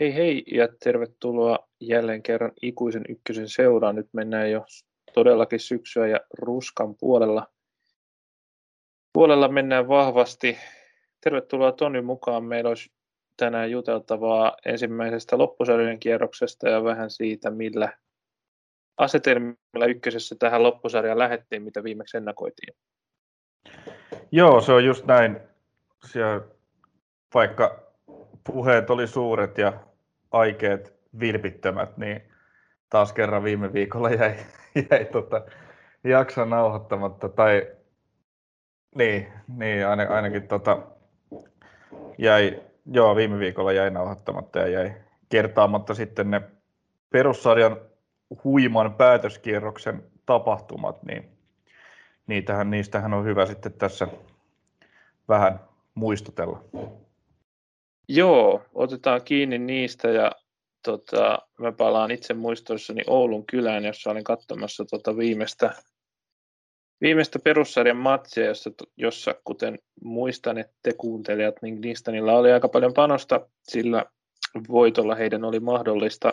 Hei hei ja tervetuloa jälleen kerran ikuisen ykkösen seuraan. Nyt mennään jo todellakin syksyä ja ruskan puolella. Puolella mennään vahvasti. Tervetuloa Toni mukaan. Meillä olisi tänään juteltavaa ensimmäisestä loppusarjan kierroksesta ja vähän siitä, millä asetelmilla ykkösessä tähän loppusarjaan lähettiin, mitä viimeksi ennakoitiin. Joo, se on just näin. Siellä, vaikka puheet oli suuret ja aikeet vilpittömät, niin taas kerran viime viikolla jäi, jäi tota, jakso nauhoittamatta. Tai niin, niin ain, ainakin tota, jäi, joo, viime viikolla jäi nauhoittamatta ja jäi kertaamatta sitten ne perussarjan huiman päätöskierroksen tapahtumat, niin niitähän, niistähän on hyvä sitten tässä vähän muistutella. Joo, otetaan kiinni niistä ja tota, mä palaan itse muistoissani Oulun kylään, jossa olin katsomassa tota viimeistä, viimeistä perussarjan matsia, jossa, jossa kuten muistan, että te kuuntelijat, niin niistä niillä oli aika paljon panosta, sillä voitolla heidän oli mahdollista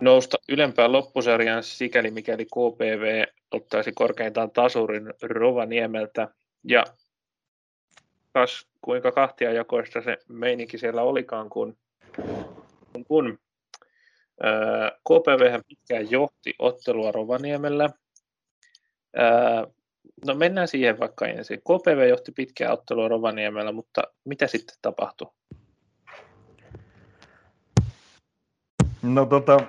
nousta ylempään loppusarjaan sikäli mikäli KPV ottaisi korkeintaan tasurin Rovaniemeltä. Ja kas kuinka kahtiajakoista se meininki siellä olikaan, kun, kun, kun ää, KPV pitkään johti ottelua Rovaniemellä. Ää, no mennään siihen vaikka ensin. KPV johti pitkään ottelua Rovaniemellä, mutta mitä sitten tapahtui? No tota,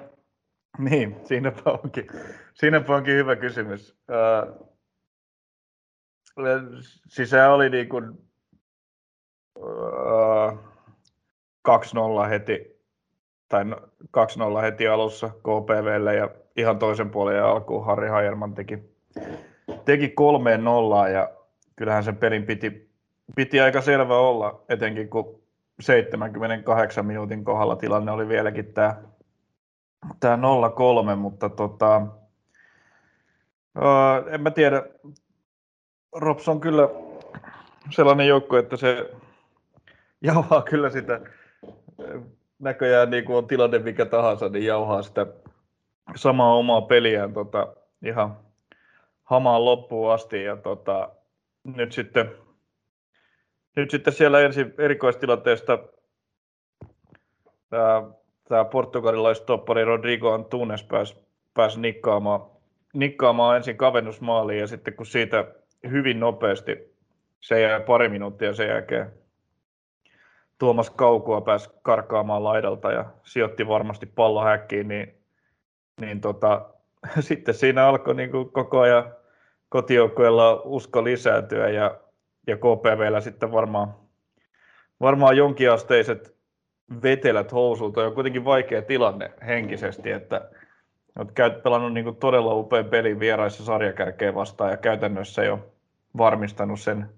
niin, siinäpä onkin, siinäpä onkin hyvä kysymys. Äh, siis se oli niin kuin 2-0 heti, tai 2-0 heti alussa KPVlle ja ihan toisen puolen alkuun Harri Hajerman teki, teki kolmeen nollaan ja kyllähän sen pelin piti, piti aika selvä olla, etenkin kun 78 minuutin kohdalla tilanne oli vieläkin tämä, tämä 0-3, mutta tota, en mä tiedä, Rops on kyllä sellainen joukko, että se jauhaa kyllä sitä näköjään niin kuin on tilanne mikä tahansa, niin jauhaa sitä samaa omaa peliään tota, ihan hamaan loppuun asti. Ja tota, nyt, sitten, nyt sitten siellä ensi erikoistilanteesta tämä, tämä portugalilaistoppari Rodrigo Antunes pääsi, pääsi nikkaamaan, nikkaamaan ensin kavennusmaaliin ja sitten kun siitä hyvin nopeasti, se jäi pari minuuttia sen jälkeen Tuomas Kaukua pääsi karkaamaan laidalta ja sijoitti varmasti pallo häkkiin, niin, niin tota, sitten siinä alkoi niin kuin koko ajan kotijoukkueella usko lisääntyä ja, ja KPVllä sitten varmaan, varmaan jonkinasteiset vetelät housulta. On kuitenkin vaikea tilanne henkisesti, että olet pelannut niin todella upean pelin vieraissa sarjakärkeen vastaan ja käytännössä jo varmistanut sen,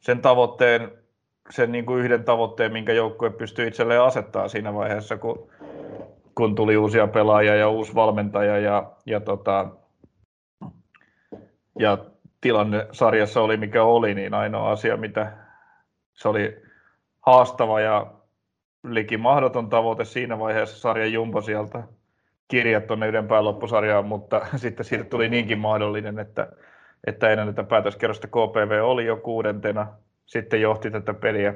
sen tavoitteen sen niin kuin yhden tavoitteen, minkä joukkue pystyy itselleen asettaa siinä vaiheessa, kun, kun tuli uusia pelaajia ja uusi valmentaja ja, ja, tota, ja tilanne sarjassa oli mikä oli, niin ainoa asia, mitä se oli haastava ja liki mahdoton tavoite siinä vaiheessa sarjan jumpo sieltä kirjat tuonne ylempään loppusarjaan, mutta sitten siitä tuli niinkin mahdollinen, että, että ennen tätä päätöskerrosta KPV oli jo kuudentena sitten johti tätä peliä,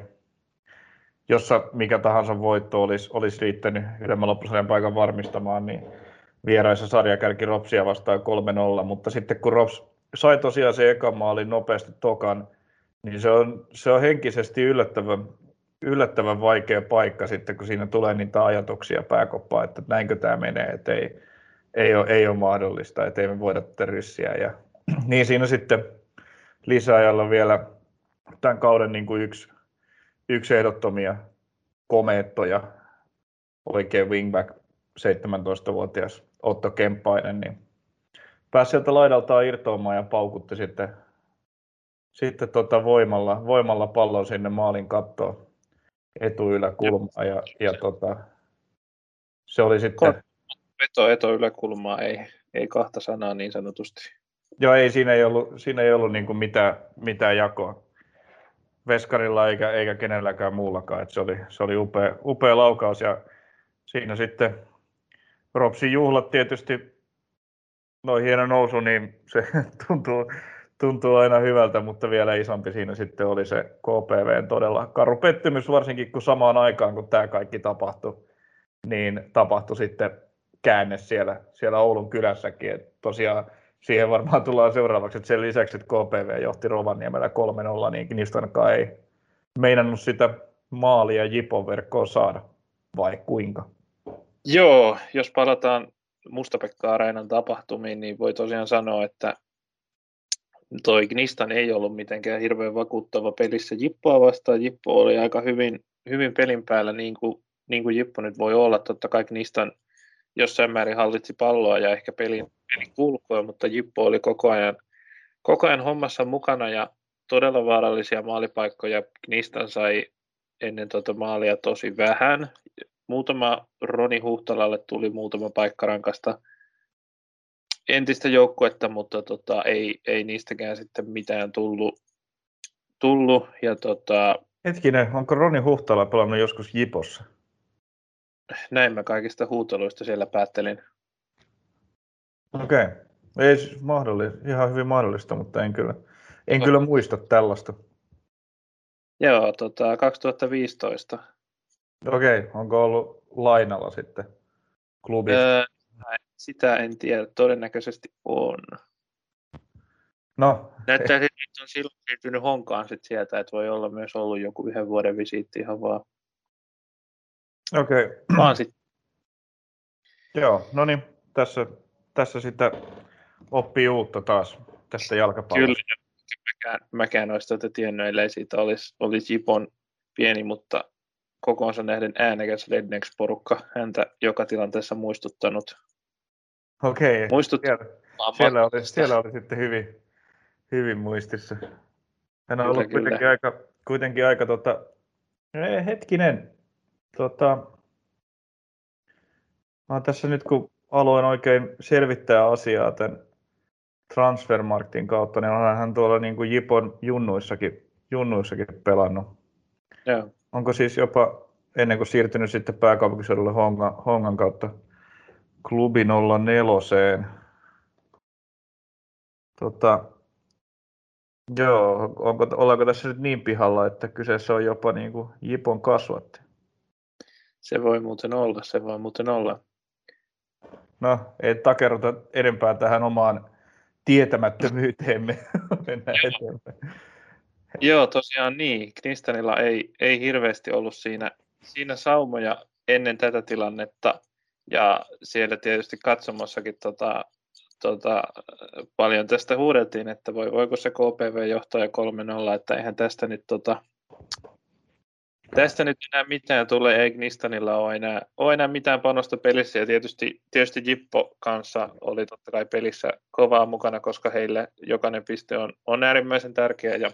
jossa mikä tahansa voitto olisi, olisi riittänyt ylemmän loppusarjan paikan varmistamaan, niin vieraissa sarjakärki Ropsia vastaan 3-0, mutta sitten kun Rops sai tosiaan se eka maalin nopeasti tokan, niin se on, se on henkisesti yllättävän, yllättävän vaikea paikka sitten, kun siinä tulee niitä ajatuksia pääkoppaa, että näinkö tämä menee, että ei, ei, ole, ei ole mahdollista, että ei me voida tätä ryssiä. Ja, niin siinä sitten lisäajalla vielä tämän kauden niin kuin yksi, yksi ehdottomia komeettoja, oikein wingback 17-vuotias Otto Kemppainen, niin pääsi sieltä laidaltaan irtoamaan ja paukutti sitten, sitten tota voimalla, voimalla pallon sinne maalin kattoon etuyläkulmaan ja, ja tota, se oli sitten... Veto etuyläkulmaa, ei, ei kahta sanaa niin sanotusti. Joo, ei, siinä ei ollut, siinä ei ollut niin kuin mitään, mitään jakoa Veskarilla eikä, eikä kenelläkään muullakaan. Et se oli, se oli upea, upea laukaus ja siinä sitten Ropsin juhlat tietysti, noin hieno nousu, niin se tuntuu, tuntuu aina hyvältä, mutta vielä isompi siinä sitten oli se KPVn todella karu pettymys, varsinkin kun samaan aikaan kun tämä kaikki tapahtui, niin tapahtui sitten käänne siellä, siellä Oulun kylässäkin. Et tosiaan siihen varmaan tullaan seuraavaksi, että sen lisäksi, että KPV johti Rovaniemellä 3-0, niin Knistankaan ei meinannut sitä maalia Jipon verkkoon saada, vai kuinka? Joo, jos palataan Mustapekka Areenan tapahtumiin, niin voi tosiaan sanoa, että toi Gnistan ei ollut mitenkään hirveän vakuuttava pelissä Jippoa vastaan. Jippo oli aika hyvin, hyvin pelin päällä, niin kuin, niin kuin Jippo nyt voi olla. Totta kai Gnistan jossain määrin hallitsi palloa ja ehkä pelin, pelin kulkua, mutta Jippo oli koko ajan, koko ajan hommassa mukana ja todella vaarallisia maalipaikkoja. Gnistan sai ennen tuota maalia tosi vähän. Muutama Roni Huhtalalle tuli muutama paikkarankasta entistä joukkuetta, mutta tota, ei, ei niistäkään sitten mitään tullut. tullut ja tota, Hetkinen, onko Roni Huhtala pelannut joskus Jipossa? Näin mä kaikista huuteluista siellä päättelin. Okei. Okay. Ei siis mahdollista, ihan hyvin mahdollista, mutta en kyllä, en kyllä muista tällaista. Joo, tota, 2015. Okei, okay. onko ollut lainalla sitten klubista? Öö, sitä en tiedä, todennäköisesti on. No, Näyttää, että on silloin siirtynyt honkaan sit sieltä, että voi olla myös ollut joku yhden vuoden visiitti ihan vaan. Okei. Okay. Vaan sit. Joo, no niin, tässä, tässä sitten oppii uutta taas tästä jalkapallosta. Kyllä, mäkään, mäkään olisi tätä tiennyt, ellei siitä olisi, olisi Jipon pieni, mutta kokoonsa nähden äänekäs Rednex-porukka häntä joka tilanteessa muistuttanut. Okei, okay. Muistut... siellä, siellä, oli, siellä oli sitten hyvin, hyvin muistissa. Hän on kyllä, ollut kuitenkin kyllä. aika, kuitenkin aika tota, eh, hetkinen, tota, mä tässä nyt kun aloin oikein selvittää asiaa tämän Transfermarktin kautta, niin onhan hän tuolla niin kuin Jipon junnuissakin, junnuissakin pelannut. Joo. Onko siis jopa ennen kuin siirtynyt sitten pääkaupunkiseudulle Hongan, Hongan kautta klubi 04. Tota, joo, onko, ollaanko tässä nyt niin pihalla, että kyseessä on jopa niin kuin Jipon kasvatti? Se voi muuten olla, se voi muuten olla. No, ei takerruta enempää tähän omaan tietämättömyyteemme. Mennään eteenpäin. Joo, tosiaan niin. Knistanilla ei, ei hirveästi ollut siinä, siinä saumoja ennen tätä tilannetta. Ja siellä tietysti katsomossakin tota, tota, paljon tästä huudeltiin, että voi, voiko se KPV johtaa jo 3-0, että eihän tästä nyt, tota, tästä nyt enää mitään tule, ei Gnistanilla ole enää, ole enää mitään panosta pelissä, ja tietysti, tietysti Jippo kanssa oli totta kai pelissä kovaa mukana, koska heille jokainen piste on, on äärimmäisen tärkeä, ja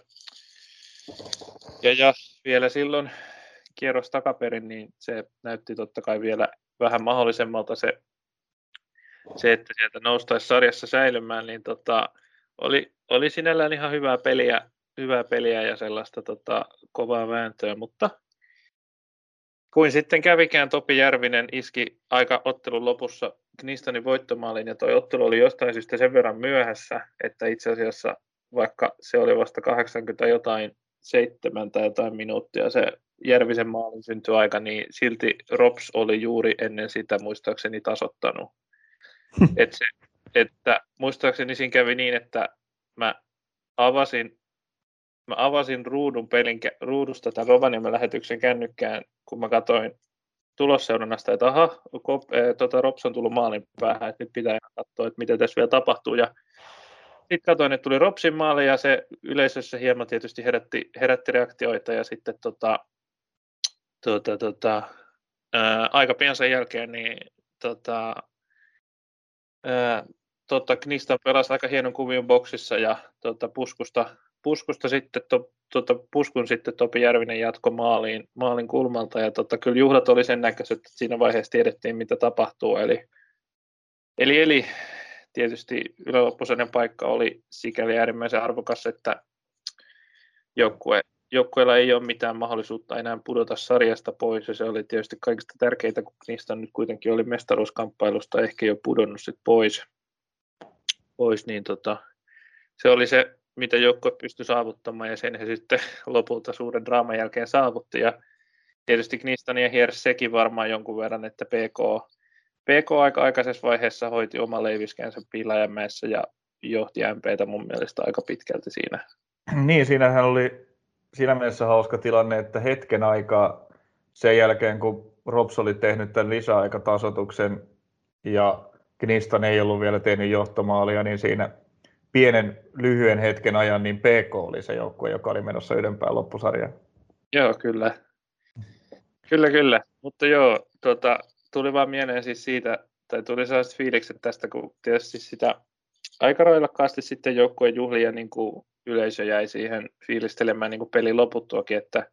ja, ja vielä silloin kierros takaperin, niin se näytti totta kai vielä vähän mahdollisemmalta se, se että sieltä noustaisi sarjassa säilymään, niin tota, oli, oli sinällään ihan hyvää peliä, hyvää peliä ja sellaista tota, kovaa vääntöä, mutta kuin sitten kävikään Topi Järvinen iski aika ottelun lopussa Knistanin voittomaalin ja tuo ottelu oli jostain syystä sen verran myöhässä, että itse asiassa vaikka se oli vasta 80 jotain seitsemän tai jotain minuuttia se Järvisen maalin syntyaika, niin silti Rops oli juuri ennen sitä muistaakseni tasottanut. Et se, että muistaakseni siinä kävi niin, että mä avasin, mä avasin ruudun pelin, ruudusta tämän Rovaniemen lähetyksen kännykkään, kun mä katsoin tulosseurannasta, että aha, kop, e, tota, Rops on tullut maalin päähän, että nyt pitää katsoa, että mitä tässä vielä tapahtuu. Ja sitten katsoin, että tuli Ropsin maali ja se yleisössä hieman tietysti herätti, herätti reaktioita ja sitten tota, tota, tota, ää, aika pian sen jälkeen niin tota, ää, tota, Knistan pelasi aika hienon kuvion boksissa ja tota, puskusta, puskusta sitten, to, tota, puskun sitten Topi Järvinen jatko maaliin, maalin kulmalta. Ja tota, kyllä juhlat oli sen näköiset, että siinä vaiheessa tiedettiin mitä tapahtuu. Eli, eli, eli tietysti yläloppuisen paikka oli sikäli äärimmäisen arvokas, että joukkue, joukkueella ei ole mitään mahdollisuutta enää pudota sarjasta pois, ja se oli tietysti kaikista tärkeintä, kun niistä nyt kuitenkin oli mestaruuskamppailusta ehkä jo pudonnut sit pois, pois niin tota, se oli se, mitä joukkue pystyi saavuttamaan, ja sen he sitten lopulta suuren draaman jälkeen saavutti, ja tietysti Knistan ja Hiers sekin varmaan jonkun verran, että PK, PK aika aikaisessa vaiheessa hoiti oma leiviskänsä Piilajamäessä ja johti MPtä mun mielestä aika pitkälti siinä. Niin, siinähän oli siinä mielessä hauska tilanne, että hetken aikaa sen jälkeen, kun Rops oli tehnyt tämän lisäaikatasotuksen ja Knistan ei ollut vielä tehnyt johtomaalia, niin siinä pienen lyhyen hetken ajan niin PK oli se joukkue, joka oli menossa ylempään loppusarjaan. Joo, kyllä. Kyllä, kyllä. Mutta joo, tota, tuli vaan mieleen siis siitä, tai tuli sellaiset fiilikset tästä, kun tietysti sitä aika railakkaasti sitten joukkueen juhlia niin kuin yleisö jäi siihen fiilistelemään niin kuin pelin loputtuakin, että,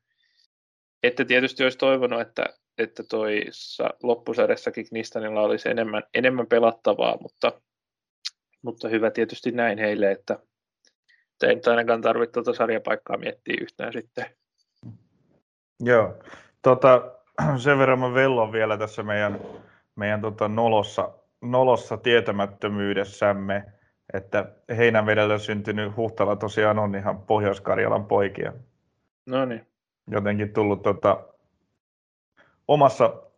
että tietysti olisi toivonut, että, että toissa loppusarjassakin Knistanilla olisi enemmän, enemmän pelattavaa, mutta, mutta hyvä tietysti näin heille, että, että ei nyt ainakaan tarvitse tuota sarjapaikkaa miettiä yhtään sitten. Joo, tota, sen verran mä vellon vielä tässä meidän, meidän tota nolossa, nolossa tietämättömyydessämme, että Heinävedellä syntynyt Huhtala tosiaan on ihan Pohjois-Karjalan poikia. No niin. Jotenkin tullut tota, omassa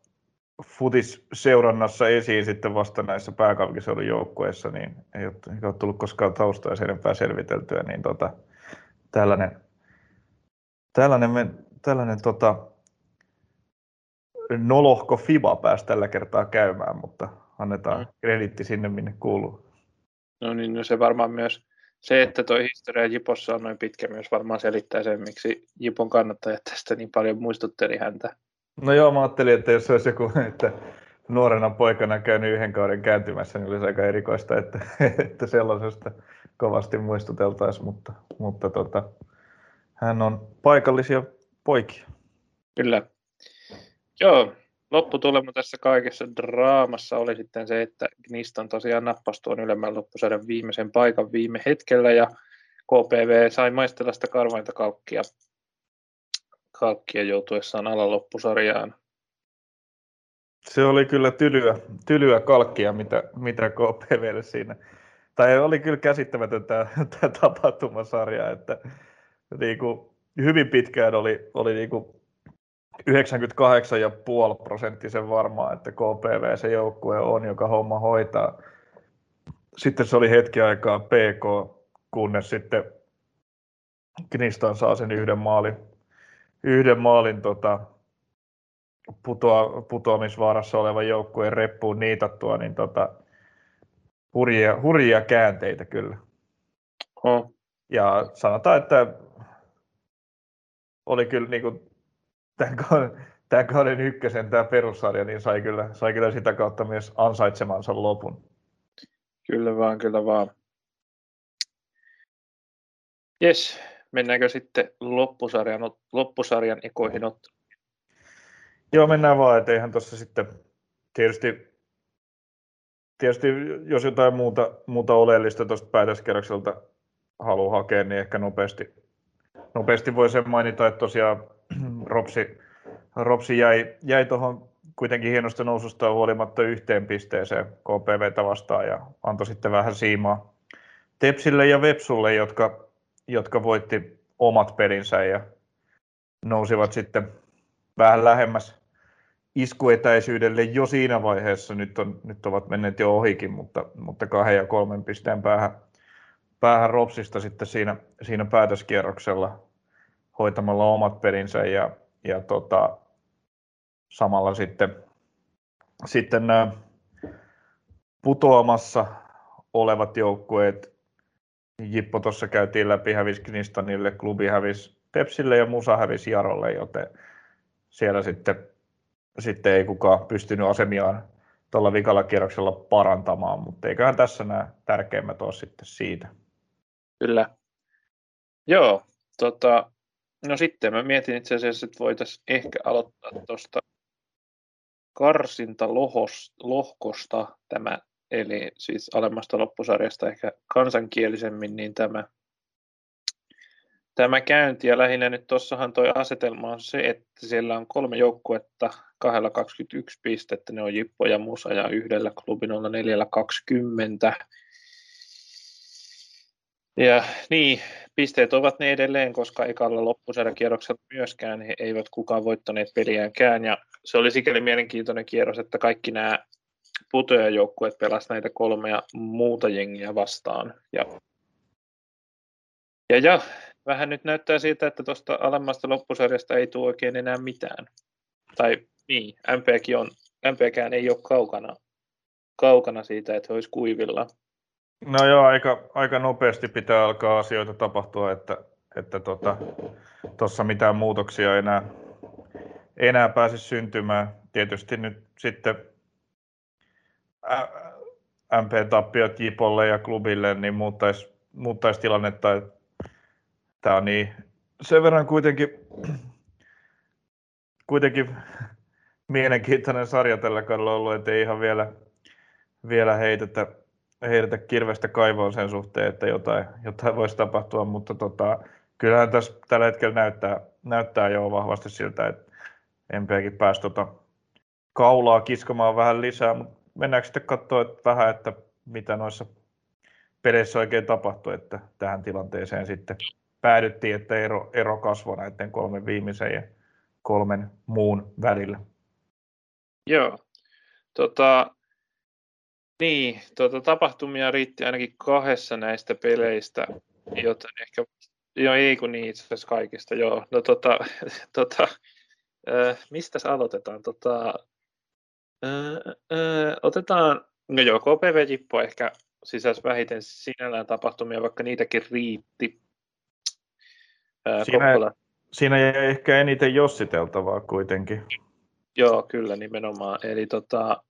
futisseurannassa esiin sitten vasta näissä pääkaupunkiseudun joukkueissa, niin ei ole, ei ole tullut koskaan taustaa sen enempää selviteltyä, niin tota, tällainen, tällainen, tällainen tota, nolohko FIBA pääsi tällä kertaa käymään, mutta annetaan mm. kreditti sinne, minne kuuluu. No niin, no se varmaan myös, se, että tuo historia Jipossa on noin pitkä, myös varmaan selittää sen, miksi Jipon kannattajat tästä niin paljon muistutteli häntä. No joo, mä ajattelin, että jos olisi joku, että nuorena poikana käynyt yhden kauden kääntymässä, niin olisi aika erikoista, että, että sellaisesta kovasti muistuteltaisiin, mutta, mutta tota, hän on paikallisia poikia. Kyllä. Joo, lopputulema tässä kaikessa draamassa oli sitten se, että Gnistan tosiaan nappasi tuon ylemmän loppusarjan viimeisen paikan viime hetkellä ja KPV sai maistella sitä karvainta kalkkia, kalkkia joutuessaan ala loppusarjaan. Se oli kyllä tylyä, tylyä kalkkia, mitä, mitä KPV siinä. Tai oli kyllä käsittämätön tämä, tämä tapahtumasarja, että niin kuin, hyvin pitkään oli, oli niin kuin 98,5 prosenttisen varmaa, että KPV se joukkue on, joka homma hoitaa. Sitten se oli hetki aikaa PK, kunnes sitten Knistan saa sen yhden maalin, yhden maalin tota, putoa, putoamisvaarassa olevan joukkueen reppuun niitattua, niin tota, hurjia, hurjia käänteitä kyllä. Oh. Ja sanotaan, että oli kyllä niin kuin tämän kauden, tämän kauden ykkösen tämä perussarja, niin sai kyllä, sai kyllä sitä kautta myös ansaitsemansa lopun. Kyllä vaan, kyllä vaan. Jes, mennäänkö sitten loppusarjan, loppusarjan ekoihin otteluun? Joo, mennään vaan, että eihän tuossa sitten tietysti, tietysti jos jotain muuta, muuta oleellista tuosta päätöskerrokselta haluaa hakea, niin ehkä nopeasti, nopeasti voi sen mainita, että tosiaan Ropsi, Ropsi jäi, jäi tuohon kuitenkin hienosta noususta huolimatta yhteen pisteeseen KPVtä vastaan ja antoi sitten vähän siimaa Tepsille ja Vepsulle, jotka, jotka voitti omat pelinsä ja nousivat sitten vähän lähemmäs iskuetäisyydelle jo siinä vaiheessa. Nyt, on, nyt ovat menneet jo ohikin, mutta, mutta kahden ja kolmen pisteen päähän, päähän Ropsista sitten siinä, siinä päätöskierroksella hoitamalla omat pelinsä ja, ja tota, samalla sitten, sitten nämä putoamassa olevat joukkueet, Jippo tuossa käytiin läpi, hävisi Knistanille, klubi hävisi Tepsille ja Musa hävisi Jarolle, joten siellä sitten, sitten ei kukaan pystynyt asemiaan tuolla vikalla kierroksella parantamaan, mutta eiköhän tässä nämä tärkeimmät ole sitten siitä. Kyllä. Joo, tota, No sitten mä mietin itse asiassa, että voitaisiin ehkä aloittaa tuosta karsintalohkosta tämä, eli siis alemmasta loppusarjasta ehkä kansankielisemmin, niin tämä tämä käynti ja lähinnä nyt tuossahan toi asetelma on se, että siellä on kolme joukkuetta, kahdella 21 pistettä, ne on Jippo ja Musa ja yhdellä klubin neljällä 20. Ja niin, pisteet ovat ne edelleen, koska ekalla loppusarjakierroksella myöskään he eivät kukaan voittaneet peliäänkään. Ja se oli sikäli mielenkiintoinen kierros, että kaikki nämä putoajajoukkueet pelasivat näitä kolmea muuta jengiä vastaan. Ja, ja, ja vähän nyt näyttää siitä, että tuosta alemmasta loppusarjasta ei tule oikein enää mitään. Tai niin, MPkin on, MPkään ei ole kaukana, kaukana siitä, että olisi kuivilla. No joo, aika, aika nopeasti pitää alkaa asioita tapahtua, että että tota, mitään muutoksia enää, enää pääse syntymään. Tietysti nyt sitten MP-tappiot Jipolle ja klubille niin muuttaisi, muuttaisi tilannetta. Tämä on niin sen verran kuitenkin, kuitenkin mielenkiintoinen sarja tällä kaudella ollut, että ei ihan vielä, vielä heitetä heitetä kirvestä kaivoon sen suhteen, että jotain, jotain voisi tapahtua, mutta tota, kyllähän tässä tällä hetkellä näyttää, näyttää jo vahvasti siltä, että MPkin pääsi tota kaulaa kiskomaan vähän lisää, mutta mennäänkö sitten katsoa että vähän, että mitä noissa peleissä oikein tapahtui, että tähän tilanteeseen sitten päädyttiin, että ero, ero kasvoi näiden kolmen viimeisen ja kolmen muun välillä. Joo. Tota, niin, tuota, tapahtumia riitti ainakin kahdessa näistä peleistä, joten ehkä, joo ei kun niin itse asiassa kaikista, joo. No tota, tota äh, mistä aloitetaan? Tota, äh, äh, otetaan, no joo, KPV Jippo ehkä sisäs vähiten sinällään tapahtumia, vaikka niitäkin riitti. Äh, siinä, siinä jäi ehkä eniten jossiteltavaa kuitenkin. Joo, kyllä nimenomaan. Eli tota,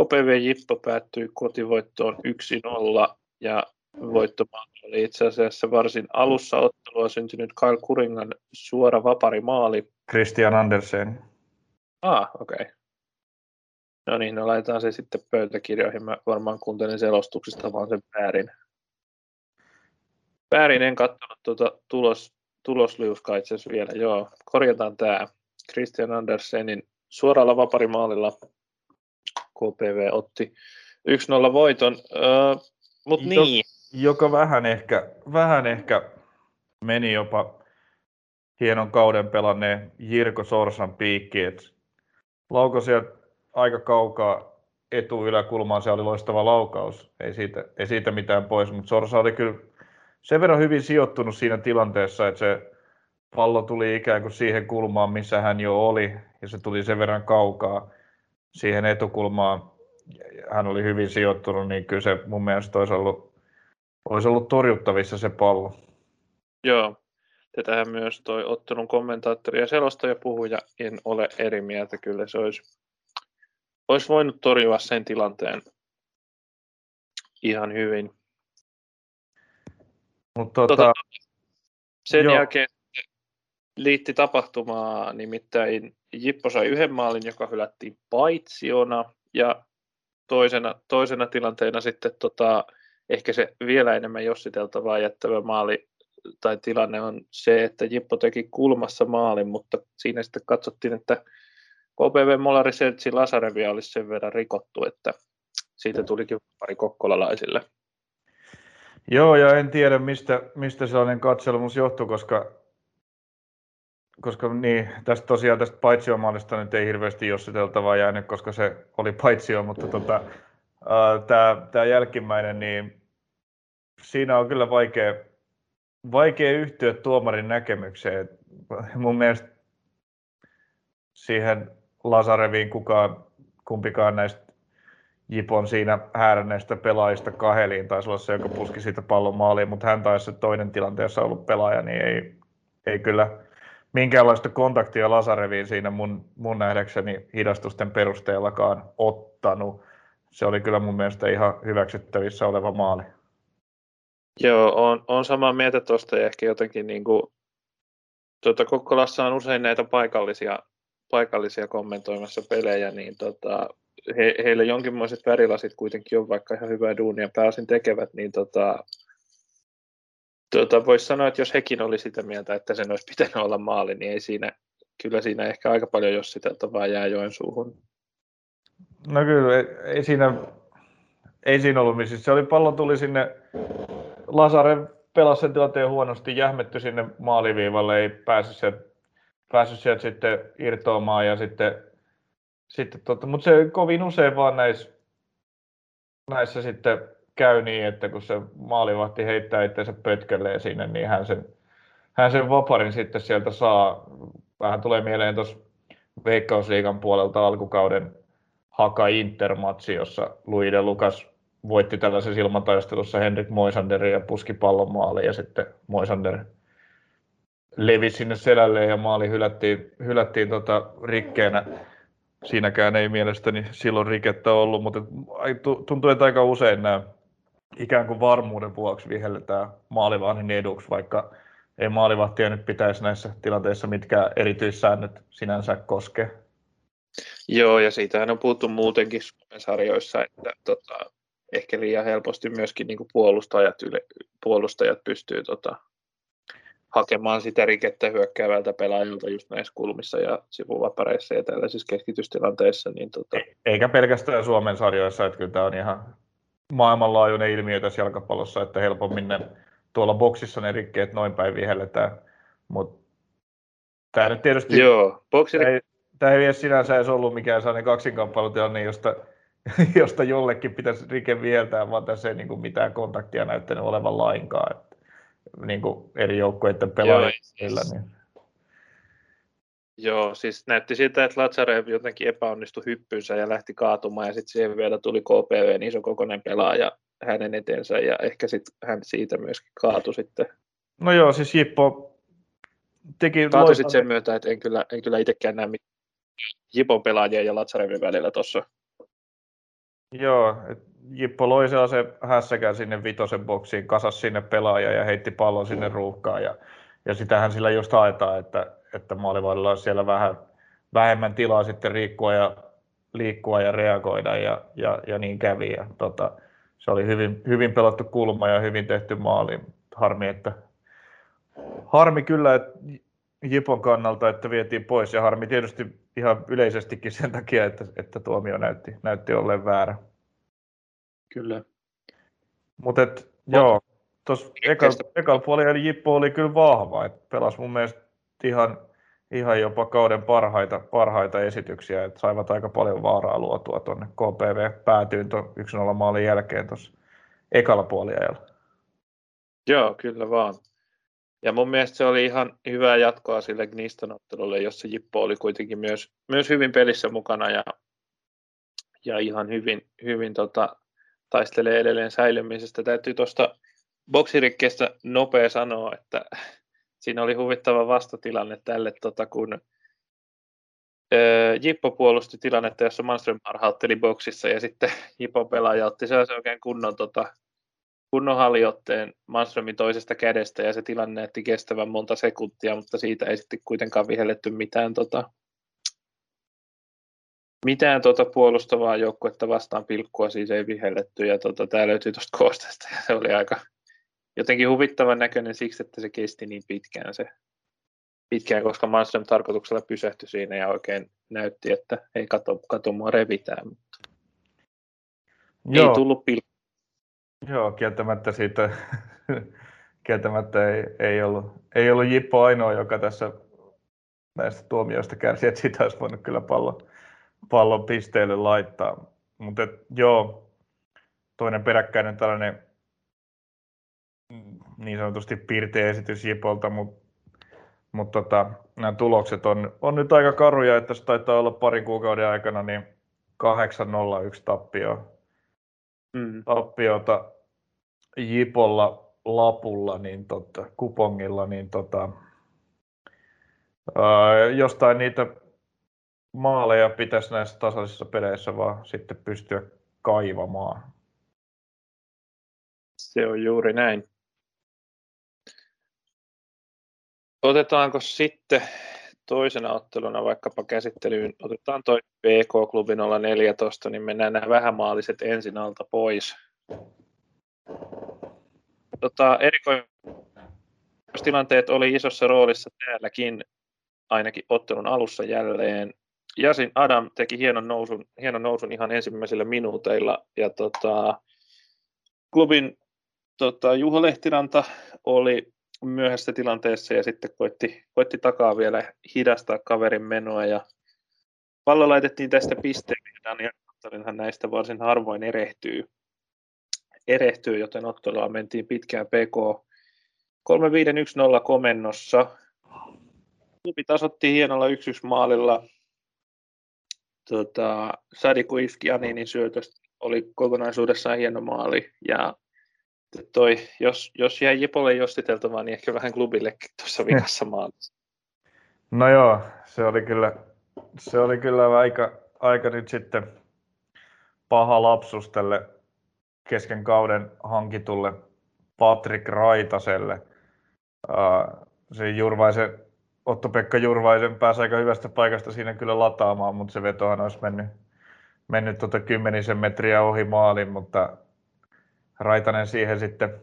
OPV Jippo päättyi kotivoittoon 1-0 ja voittomaan oli itse asiassa varsin alussa ottelua syntynyt Kyle Kuringan suora vaparimaali. Christian Andersen. Ah, okei. Okay. No niin, no laitetaan se sitten pöytäkirjoihin. Mä varmaan kuuntelin selostuksista vaan sen väärin. Väärin en katsonut tuota tulos, tulosliuskaa itse asiassa vielä. Joo, korjataan tämä. Christian Andersenin suoralla vaparimaalilla KPV otti 1-0 voiton, öö, mutta niin. Joka vähän ehkä, vähän ehkä meni jopa hienon kauden pelanneen Jirko Sorsan piikki, että lauko sieltä aika kaukaa etuyläkulmaan, se oli loistava laukaus, ei siitä, ei siitä mitään pois, mutta Sorsa oli kyllä sen verran hyvin sijoittunut siinä tilanteessa, että se pallo tuli ikään kuin siihen kulmaan, missä hän jo oli, ja se tuli sen verran kaukaa, siihen etukulmaan hän oli hyvin sijoittunut, niin kyllä se mun mielestä olisi ollut, olisi ollut torjuttavissa se pallo. Joo, tätähän myös toi ottelun kommentaattori ja selostaja puhuja en ole eri mieltä. Kyllä se olisi, olisi voinut torjua sen tilanteen ihan hyvin. Mutta tota, tota, sen joo. jälkeen liitti tapahtumaa, nimittäin Jippo sai yhden maalin, joka hylättiin paitsiona, ja toisena, toisena tilanteena sitten tota, ehkä se vielä enemmän jossiteltavaa jättävä maali tai tilanne on se, että Jippo teki kulmassa maalin, mutta siinä sitten katsottiin, että KPV Molari Seltsi Lasarevia olisi sen verran rikottu, että siitä tulikin pari kokkolalaisille. Joo, ja en tiedä mistä, mistä sellainen katselmus johtui, koska koska niin, tästä tosiaan tästä paitsiomaalista nyt ei hirveästi jossiteltavaa jäänyt, koska se oli paitsio, mutta tota, tämä jälkimmäinen, niin siinä on kyllä vaikea, vaikea yhtyä tuomarin näkemykseen. Mun mielestä siihen Lasareviin kukaan, kumpikaan näistä Jipon siinä hääränneistä pelaajista kaheliin taisi olla se, joka puski siitä pallon maaliin, mutta hän taisi toinen tilanteessa ollut pelaaja, niin ei, ei kyllä minkäänlaista kontaktia Lasareviin siinä mun, mun nähdäkseni hidastusten perusteellakaan ottanut. Se oli kyllä mun mielestä ihan hyväksyttävissä oleva maali. Joo, on, on samaa mieltä tuosta ja ehkä jotenkin niin kuin, tuota, Kokkolassa on usein näitä paikallisia, paikallisia kommentoimassa pelejä, niin tota, he, heillä jonkinmoiset värilasit kuitenkin on, vaikka ihan hyvää duunia pääosin tekevät, niin tota, Tuota, Voisi sanoa, että jos hekin oli sitä mieltä, että sen olisi pitänyt olla maali, niin ei siinä, kyllä siinä ehkä aika paljon jos sitä vaan jää suuhun. No kyllä, ei, ei siinä, ei siinä ollut missä. Se oli, pallo tuli sinne, Lasare pelasi sen tilanteen huonosti, jähmetty sinne maaliviivalle, ei päässyt sieltä, päässyt sieltä sitten irtoamaan ja sitten, sitten tota, mutta se kovin usein vaan näissä, näissä sitten käy niin, että kun se maalivahti heittää itseensä pötkelleen sinne, niin hän sen, hän sen vaparin sitten sieltä saa. Vähän tulee mieleen tuossa Veikkausliigan puolelta alkukauden Haka Intermatsi, jossa Luide Lukas voitti tällaisessa ilmataistelussa Henrik Moisanderin ja puski pallon maaliin ja sitten Moisander levisi sinne selälleen ja maali hylättiin, hylättiin tota rikkeenä. Siinäkään ei mielestäni silloin rikettä ollut, mutta tuntuu, että aika usein nämä ikään kuin varmuuden vuoksi vihelletään maalivahdin eduksi, vaikka ei maalivahtia nyt pitäisi näissä tilanteissa mitkä erityissäännöt sinänsä koske. Joo, ja siitähän on puhuttu muutenkin Suomen sarjoissa, että tota, ehkä liian helposti myöskin niin puolustajat, yle, puolustajat pystyy tota, hakemaan sitä rikettä hyökkäävältä pelaajalta just näissä kulmissa ja sivuvapareissa ja tällaisissa keskitystilanteissa. Niin tota... E-, eikä pelkästään Suomen sarjoissa, että kyllä tämä on ihan maailmanlaajuinen ilmiö tässä jalkapallossa, että helpommin ne tuolla boksissa ne rikkeet noin päin vihelletään. Mutta tämä nyt tietysti... Joo, boksiri... ei, tämä ei edes sinänsä edes ollut mikään sellainen kaksinkamppailutilanne, josta, josta jollekin pitäisi rike viheltää, vaan tässä ei niin kuin mitään kontaktia näyttänyt olevan lainkaan. Että, niin kuin eri joukkueiden pelaajilla. Siis, niin. Joo, siis näytti siltä, että Lazarev jotenkin epäonnistui hyppynsä ja lähti kaatumaan, ja sitten siihen vielä tuli KPV, iso kokoinen pelaaja hänen eteensä, ja ehkä sitten hän siitä myöskin kaatui sitten. No joo, siis Jippo teki... Kaatui sitten sen myötä, että en kyllä, en kyllä itsekään näe mitään Jipon pelaajien ja Lazarevin välillä tuossa. Joo, Jippo loi se hässäkään sinne vitosen boksiin, kasas sinne pelaaja ja heitti pallon sinne ruuhkaan, ja, ja sitähän sillä just haetaan, että että maalivahdilla olisi siellä vähän vähemmän tilaa sitten liikkua ja, liikkua ja reagoida ja, ja, ja niin kävi. Ja, tota, se oli hyvin, hyvin pelattu kulma ja hyvin tehty maali. Harmi, että, harmi kyllä, että Jipon kannalta, että vietiin pois ja harmi tietysti ihan yleisestikin sen takia, että, että tuomio näytti, näytti olleen väärä. Kyllä. Mutta joo, tuossa ekalla ekal puolella eli Jippo oli kyllä vahva, että pelasi mun mielestä ihan, ihan jopa kauden parhaita, parhaita esityksiä, että saivat aika paljon vaaraa luotua tuonne KPV päätyyn tuon 1-0 maalin jälkeen tuossa ekalla puoliajalla. Joo, kyllä vaan. Ja mun mielestä se oli ihan hyvää jatkoa sille Gniston ottelulle, jossa Jippo oli kuitenkin myös, myös hyvin pelissä mukana ja, ja ihan hyvin, hyvin tota, taistelee edelleen säilymisestä. Täytyy tuosta boksirikkeestä nopea sanoa, että siinä oli huvittava vastatilanne tälle, tota, kun Jippo puolusti tilannetta, jossa Manström harhautteli boksissa ja sitten Jippo pelaaja otti se oikein kunnon, tota, kunnon haliotteen Manströmin toisesta kädestä ja se tilanne näytti kestävän monta sekuntia, mutta siitä ei sitten kuitenkaan vihelletty mitään, tota, mitään tota puolustavaa joukkuetta vastaan pilkkua siis ei vihelletty ja tota, tämä löytyy tuosta koosteesta ja se oli aika, jotenkin huvittavan näköinen siksi, että se kesti niin pitkään se pitkään, koska Manström tarkoituksella pysähtyi siinä ja oikein näytti, että ei kato, kato mua revitään, mutta Joo. ei tullut pil- Joo, kieltämättä siitä kieltämättä ei, ei, ollut, ei ollut Jippo ainoa, joka tässä näistä tuomioista kärsi, että siitä olisi voinut kyllä pallon, pallon pisteelle laittaa. Mutta joo, toinen peräkkäinen tällainen niin sanotusti pirteä esitys Jipolta, mutta mut tota, nämä tulokset on, on nyt aika karuja, että se taitaa olla parin kuukauden aikana niin 8-0-1 tappio, mm. tappiota Jipolla lapulla, niin tota, kupongilla, niin tota, ää, jostain niitä maaleja pitäisi näissä tasaisissa peleissä vaan sitten pystyä kaivamaan. Se on juuri näin. Otetaanko sitten toisena otteluna vaikkapa käsittelyyn, otetaan toi PK-klubi 014, niin mennään nämä vähämaaliset ensin alta pois. Tota, erikoinen tilanteet oli isossa roolissa täälläkin, ainakin ottelun alussa jälleen. Jasin Adam teki hienon nousun, hienon nousun ihan ensimmäisillä minuuteilla ja tota, klubin tota, Juho Lehtiranta oli myöhässä tilanteessa ja sitten koitti, koitti takaa vielä hidastaa kaverin menoa ja pallo laitettiin tästä pisteen ja näistä varsin harvoin erehtyy, erehtyy joten ottelua mentiin pitkään PK 3-5-1-0 komennossa. Klubi tasotti hienolla 1-1 maalilla. Tota, Sadiku iski Aninin syötöstä oli kokonaisuudessaan hieno maali ja toi, jos, jos jäi Jipolle jostiteltavaa, niin ehkä vähän klubillekin tuossa vikassa maalissa. No joo, se oli kyllä, se oli kyllä aika, aika nyt sitten paha lapsus tälle kesken kauden hankitulle Patrick Raitaselle. Se Jurvaisen, Otto-Pekka Jurvaisen pääsi aika hyvästä paikasta siinä kyllä lataamaan, mutta se vetohan olisi mennyt, mennyt tuota kymmenisen metriä ohi maalin, mutta Raitanen siihen sitten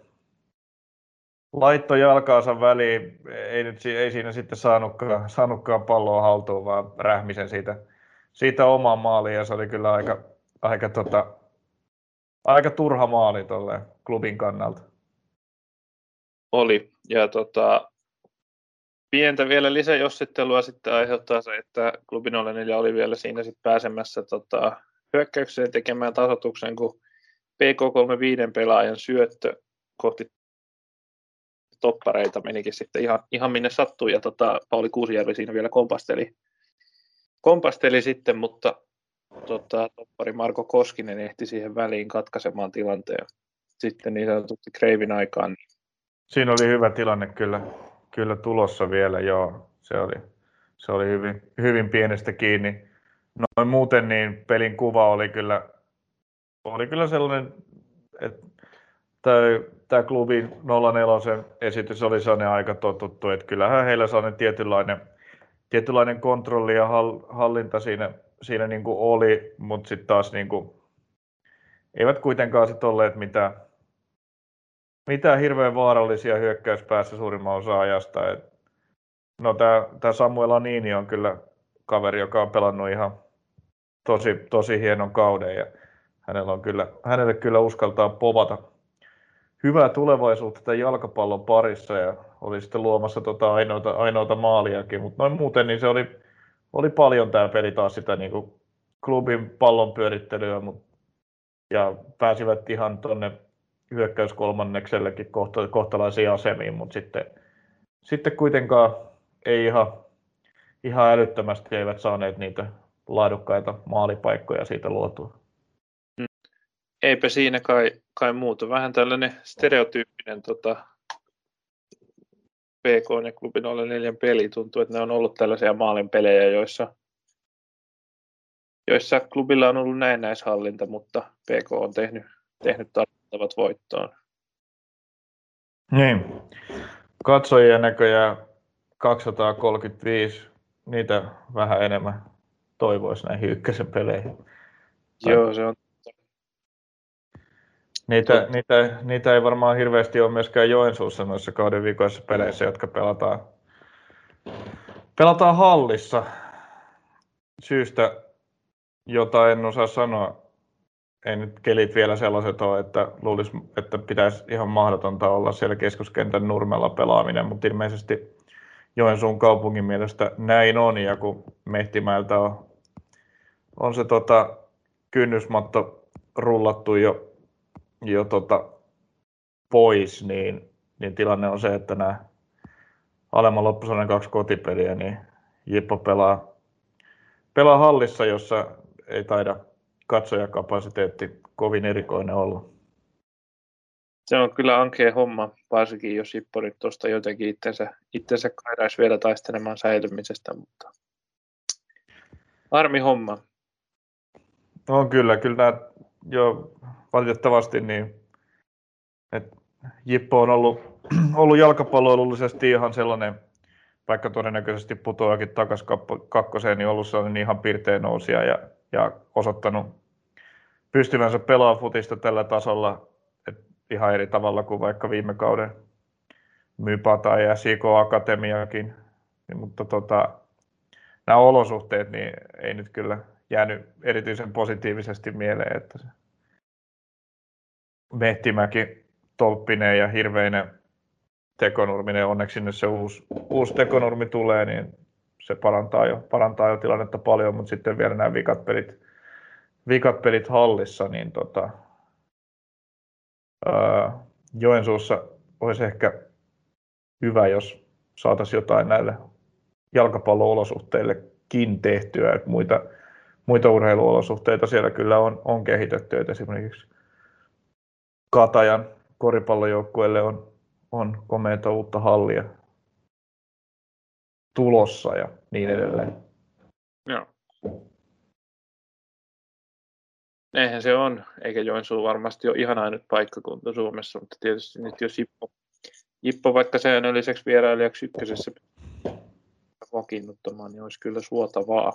laitto jalkaansa väliin, ei, nyt, ei siinä sitten saanutkaan, saanutkaan palloa haltuun, vaan rähmisen siitä, siitä omaan maaliin ja se oli kyllä aika, aika, tota, aika turha maali tuolle klubin kannalta. Oli, ja tota, pientä vielä lisäjossittelua sitten aiheuttaa se, että klubin 04 oli vielä siinä sitten pääsemässä tota, hyökkäykseen tekemään tasotuksen, kun PK35 pelaajan syöttö kohti toppareita menikin sitten ihan, ihan minne sattui, ja tota, Pauli Kuusijärvi siinä vielä kompasteli, kompasteli sitten, mutta tota, toppari Marko Koskinen ehti siihen väliin katkaisemaan tilanteen sitten niin sanotusti Kreivin aikaan. Siinä oli hyvä tilanne kyllä, kyllä tulossa vielä, joo. Se oli, se oli hyvin, hyvin pienestä kiinni. Noin muuten niin pelin kuva oli kyllä oli kyllä sellainen, että tämä klubin 04 esitys oli sellainen aika totuttu, että kyllähän heillä sellainen tietynlainen, tietynlainen kontrolli ja hallinta siinä, siinä niin kuin oli, mutta sitten taas niin kuin, eivät kuitenkaan sit olleet mitään, mitään hirveän vaarallisia hyökkäyspäässä suurimman osa ajasta. Et, no tämä Samuel Anini on kyllä kaveri, joka on pelannut ihan tosi, tosi hienon kauden ja hänellä on kyllä, hänelle kyllä uskaltaa povata hyvää tulevaisuutta tämän jalkapallon parissa ja oli sitten luomassa tota ainoita, ainoita maaliakin, mutta noin muuten niin se oli, oli paljon tämä peli taas sitä niin kuin klubin pallon pyörittelyä mutta, ja pääsivät ihan tuonne hyökkäyskolmanneksellekin kohta, kohtalaisiin asemiin, mutta sitten, sitten kuitenkaan ei ihan, ihan älyttömästi eivät saaneet niitä laadukkaita maalipaikkoja siitä luotua eipä siinä kai, kai muuta. Vähän tällainen stereotyyppinen tota, PK ja klubin 04 peli. Tuntuu, että ne on ollut tällaisia maalin pelejä, joissa, joissa klubilla on ollut näennäishallinta, mutta PK on tehnyt, tehnyt tarvittavat voittoon. Niin. Katsojia näköjään 235, niitä vähän enemmän toivoisi näihin ykkösen peleihin. Joo, se on Niitä, niitä, niitä ei varmaan hirveästi ole myöskään Joensuussa noissa kauden viikoissa peleissä, jotka pelataan, pelataan hallissa syystä, jota en osaa sanoa. Ei nyt kelit vielä sellaiset ole, että luulisi, että pitäisi ihan mahdotonta olla siellä keskuskentän nurmella pelaaminen, mutta ilmeisesti Joensuun kaupungin mielestä näin on, ja kun Mehtimäeltä on, on se tota, kynnysmatto rullattu jo jo tota, pois, niin, niin tilanne on se, että nämä alemman loppusodan kaksi kotipeliä, niin Jippo pelaa, pelaa hallissa, jossa ei taida katsojakapasiteetti kovin erikoinen olla. Se on kyllä ankea homma, varsinkin jos Jippo nyt tuosta jotenkin itsensä, itsensä kairaisi vielä taistelemaan säilymisestä, mutta armi homma. On kyllä, kyllä nämä jo valitettavasti niin, että Jippo on ollut, ollut jalkapalloilullisesti ihan sellainen, vaikka todennäköisesti putoakin takaisin kakkoseen, niin ollut sellainen ihan pirteen nousija ja, ja osoittanut pystyvänsä pelaamaan futista tällä tasolla että ihan eri tavalla kuin vaikka viime kauden, Mypata ja Siko Akatemiakin, niin, mutta tota, nämä olosuhteet niin ei nyt kyllä jäänyt erityisen positiivisesti mieleen, että se Mehtimäki, Tolppinen ja Hirveinen tekonurminen, onneksi sinne se uusi, uusi tekonurmi tulee, niin se parantaa jo, parantaa jo tilannetta paljon, mutta sitten vielä nämä vikat pelit, vikat pelit hallissa, niin tota, ää, Joensuussa olisi ehkä hyvä, jos saataisiin jotain näille jalkapallo-olosuhteillekin tehtyä, että muita, muita urheiluolosuhteita siellä kyllä on, on kehitetty, että esimerkiksi Katajan koripallojoukkueelle on, on komeita uutta hallia tulossa ja niin edelleen. Joo. Eihän se on, eikä Joensuu varmasti ole ihan ainut paikkakunta Suomessa, mutta tietysti nyt jos Jippo, Jippo vaikka sen lisäksi vierailijaksi ykkösessä vakiinnuttamaan, niin olisi kyllä suotavaa.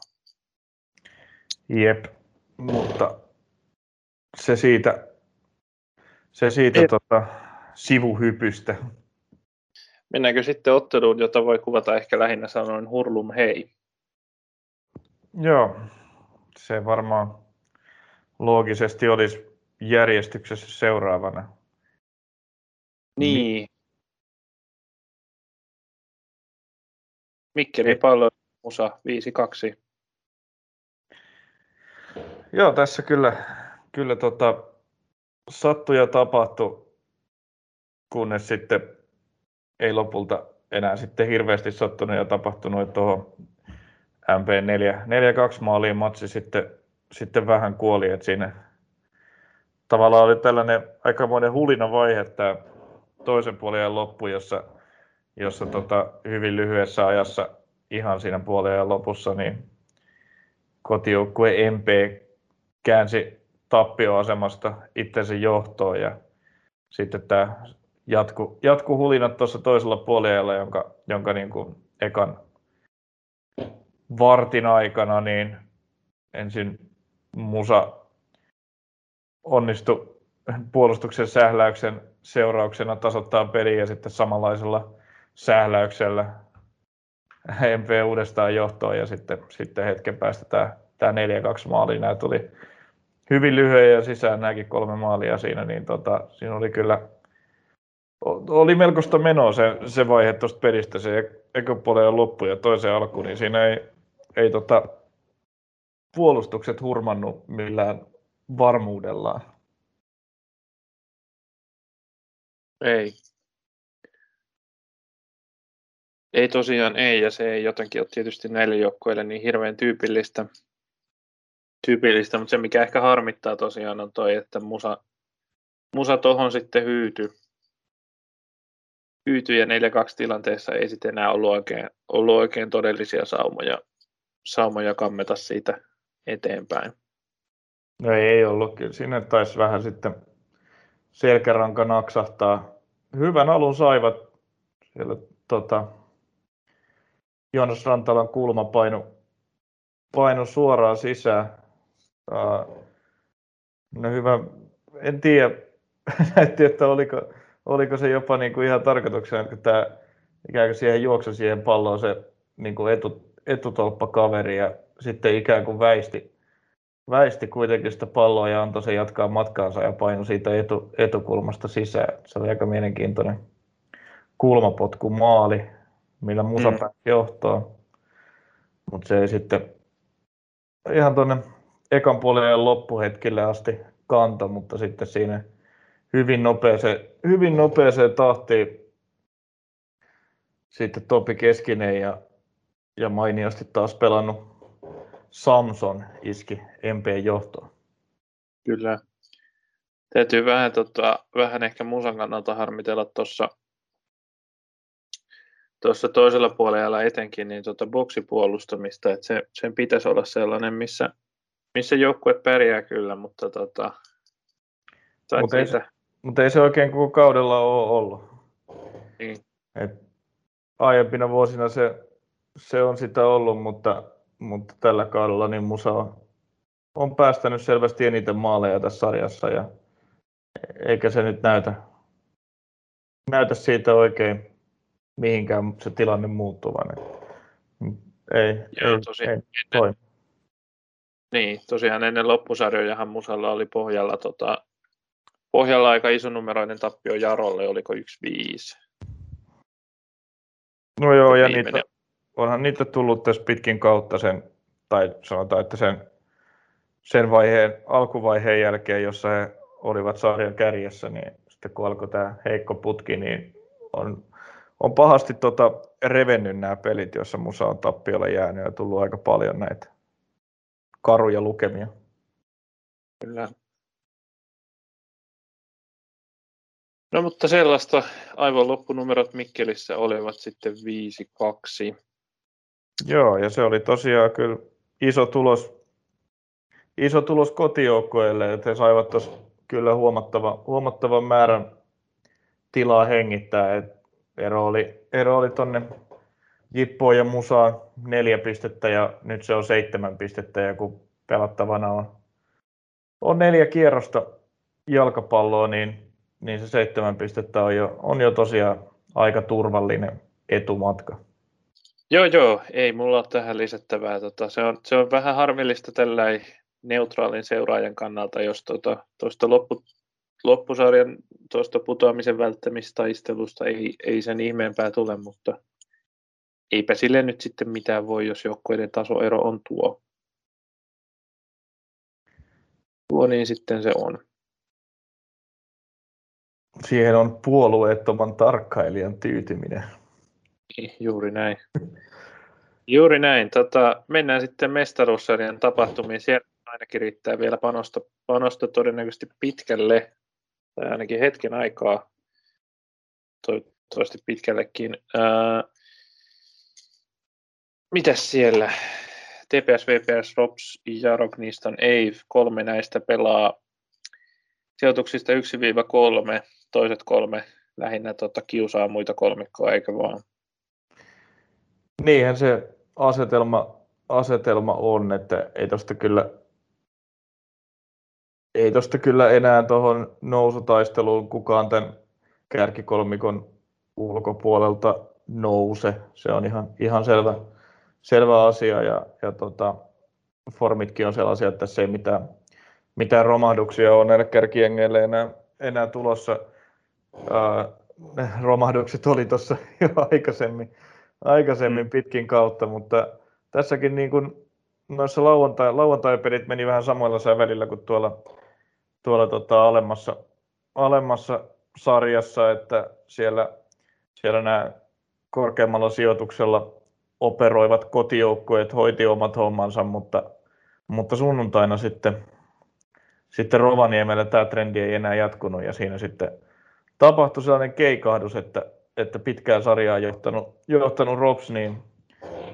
Jep, mutta se siitä, se siitä tota, sivuhypystä. Mennäänkö sitten otteluun, jota voi kuvata ehkä lähinnä sanoen hurlum hei? Joo, se varmaan loogisesti olisi järjestyksessä seuraavana. Niin. Mikkeli pallo Musa 5-2. Joo, tässä kyllä, kyllä tota, sattui ja tapahtui, kunnes sitten ei lopulta enää sitten hirveästi sattunut ja tapahtunut, tuohon MP4, 4-2 maaliin matsi sitten, sitten vähän kuoli, että siinä tavallaan oli tällainen aikamoinen hulina vaihe tämä toisen puolen loppu, jossa, jossa tota, hyvin lyhyessä ajassa ihan siinä puolen lopussa niin kotijoukkue MP käänsi tappioasemasta itsensä johtoon ja sitten tämä jatku, jatku hulinat tuossa toisella puolella, jonka, jonka niin kuin ekan vartin aikana niin ensin Musa onnistui puolustuksen sähläyksen seurauksena tasoittaa peliä ja sitten samanlaisella sähläyksellä MP uudestaan johtoon ja sitten, sitten hetken päästä tämä, tämä 4-2 maali, nämä tuli hyvin lyhyen ja sisään nämäkin kolme maalia siinä, niin tota, siinä oli kyllä oli melkoista menoa se, se vaihe tuosta pelistä, se ekopuolen loppu ja toisen alku, niin siinä ei, ei tota, puolustukset hurmannut millään varmuudellaan. Ei. Ei tosiaan ei, ja se ei jotenkin ole tietysti näille joukkoille niin hirveän tyypillistä, tyypillistä, mutta se mikä ehkä harmittaa tosiaan on toi, että musa, musa tohon sitten hyytyi hyytyi ja 4-2 tilanteessa ei sitten enää ollut oikein, ollut oikein todellisia saumoja, saumoja kammeta siitä eteenpäin. No ei, ollut. Kyllä siinä taisi vähän sitten selkäranka naksahtaa. Hyvän alun saivat. Siellä, tota, Jonas Rantalan kulma painu, painu suoraan sisään. Uh, no hyvä, en tiedä, näytti, että oliko, oliko se jopa niin kuin ihan tarkoituksena, kun tämä ikään kuin siihen juoksu siihen palloon se niin kuin etu, etutolppakaveri ja sitten ikään kuin väisti, väisti kuitenkin sitä palloa ja antoi se jatkaa matkaansa ja painoi siitä etu, etukulmasta sisään. Se oli aika mielenkiintoinen kulmapotku maali, millä Musa mm. johtoon. Mutta se ei sitten ihan tuonne ekan puolen loppuhetkille asti kanto, mutta sitten siinä hyvin nopeeseen, hyvin nopeeseen tahtiin sitten Topi Keskinen ja, ja mainiosti taas pelannut Samson iski MP johtoon. Kyllä. Täytyy vähän, tota, vähän ehkä musan kannalta harmitella tuossa tuossa toisella puolella etenkin niin tota boksipuolustamista, että se, sen pitäisi olla sellainen, missä, missä joukkue pärjää kyllä, mutta tota, mutta ei, se, mutta ei se oikein koko kaudella ole ollut. Niin. Et aiempina vuosina se, se on sitä ollut, mutta, mutta tällä kaudella niin Musa on, on päästänyt selvästi eniten maaleja tässä sarjassa ja eikä se nyt näytä, näytä siitä oikein, mihinkään se tilanne muuttuu, vaan ei, Joo, ei, tosi, ei toimi. Niin, tosiaan ennen loppusarjojahan Musalla oli pohjalla, tota, pohjalla aika isonumeroinen tappio Jarolle, oliko 1-5? No joo, ja niitä, onhan niitä tullut tässä pitkin kautta sen, tai sanotaan, että sen, sen vaiheen, alkuvaiheen jälkeen, jossa he olivat sarjan kärjessä, niin sitten kun alkoi tämä heikko putki, niin on, on pahasti tota revennyt nämä pelit, joissa Musa on tappiolla jäänyt ja tullut aika paljon näitä karuja lukemia. Kyllä. No mutta sellaista aivan loppunumerot Mikkelissä olivat sitten 5-2. Joo, ja se oli tosiaan kyllä iso tulos, iso tulos kotijoukkoille, että he saivat tuossa kyllä huomattava, huomattavan määrän tilaa hengittää. Et ero oli, ero oli tonne Jippoon ja Musaan neljä pistettä ja nyt se on seitsemän pistettä ja kun pelattavana on, on neljä kierrosta jalkapalloa, niin, niin se seitsemän pistettä on jo, on jo tosiaan aika turvallinen etumatka. Joo, joo, ei mulla ole tähän lisättävää. Tota, se, on, se on vähän harmillista tällä neutraalin seuraajan kannalta, jos tuota, tuosta loppu, loppusarjan tuosta putoamisen välttämistaistelusta ei, ei sen ihmeempää tule, mutta eipä sille nyt sitten mitään voi, jos joukkueiden tasoero on tuo. Tuo niin sitten se on. Siihen on puolueettoman tarkkailijan tyytyminen. Niin, juuri näin. Juuri näin. Tota, mennään sitten mestaruussarjan tapahtumiin. Siellä ainakin riittää vielä panosta, panosta todennäköisesti pitkälle, tai ainakin hetken aikaa, toivottavasti pitkällekin. Ää, mitäs siellä? TPS, VPS, ROPS ja Rockniston Ave, kolme näistä pelaa sijoituksista 1-3, toiset kolme lähinnä tota, kiusaa muita kolmikkoa, eikö vaan? Niinhän se asetelma, asetelma on, että ei tosta kyllä ei tosta kyllä enää tuohon nousutaisteluun kukaan tämän kärkikolmikon ulkopuolelta nouse. Se on ihan, ihan selvä, selvä asia ja, ja tota, formitkin on sellaisia, että tässä ei mitään, mitään romahduksia ole näille kärkiengeille enää, enää tulossa. Ää, ne romahdukset oli tuossa jo aikaisemmin, aikaisemmin mm. pitkin kautta, mutta tässäkin niin kuin noissa lauantai, lauantai-pelit meni vähän samoilla välillä kuin tuolla, tuolla tota alemmassa, alemmassa sarjassa, että siellä, siellä nämä korkeammalla sijoituksella operoivat kotijoukkueet hoiti omat hommansa, mutta, mutta sunnuntaina sitten, sitten Rovaniemellä tämä trendi ei enää jatkunut ja siinä sitten tapahtui sellainen keikahdus, että, että pitkää sarjaa johtanut, johtanut Rops niin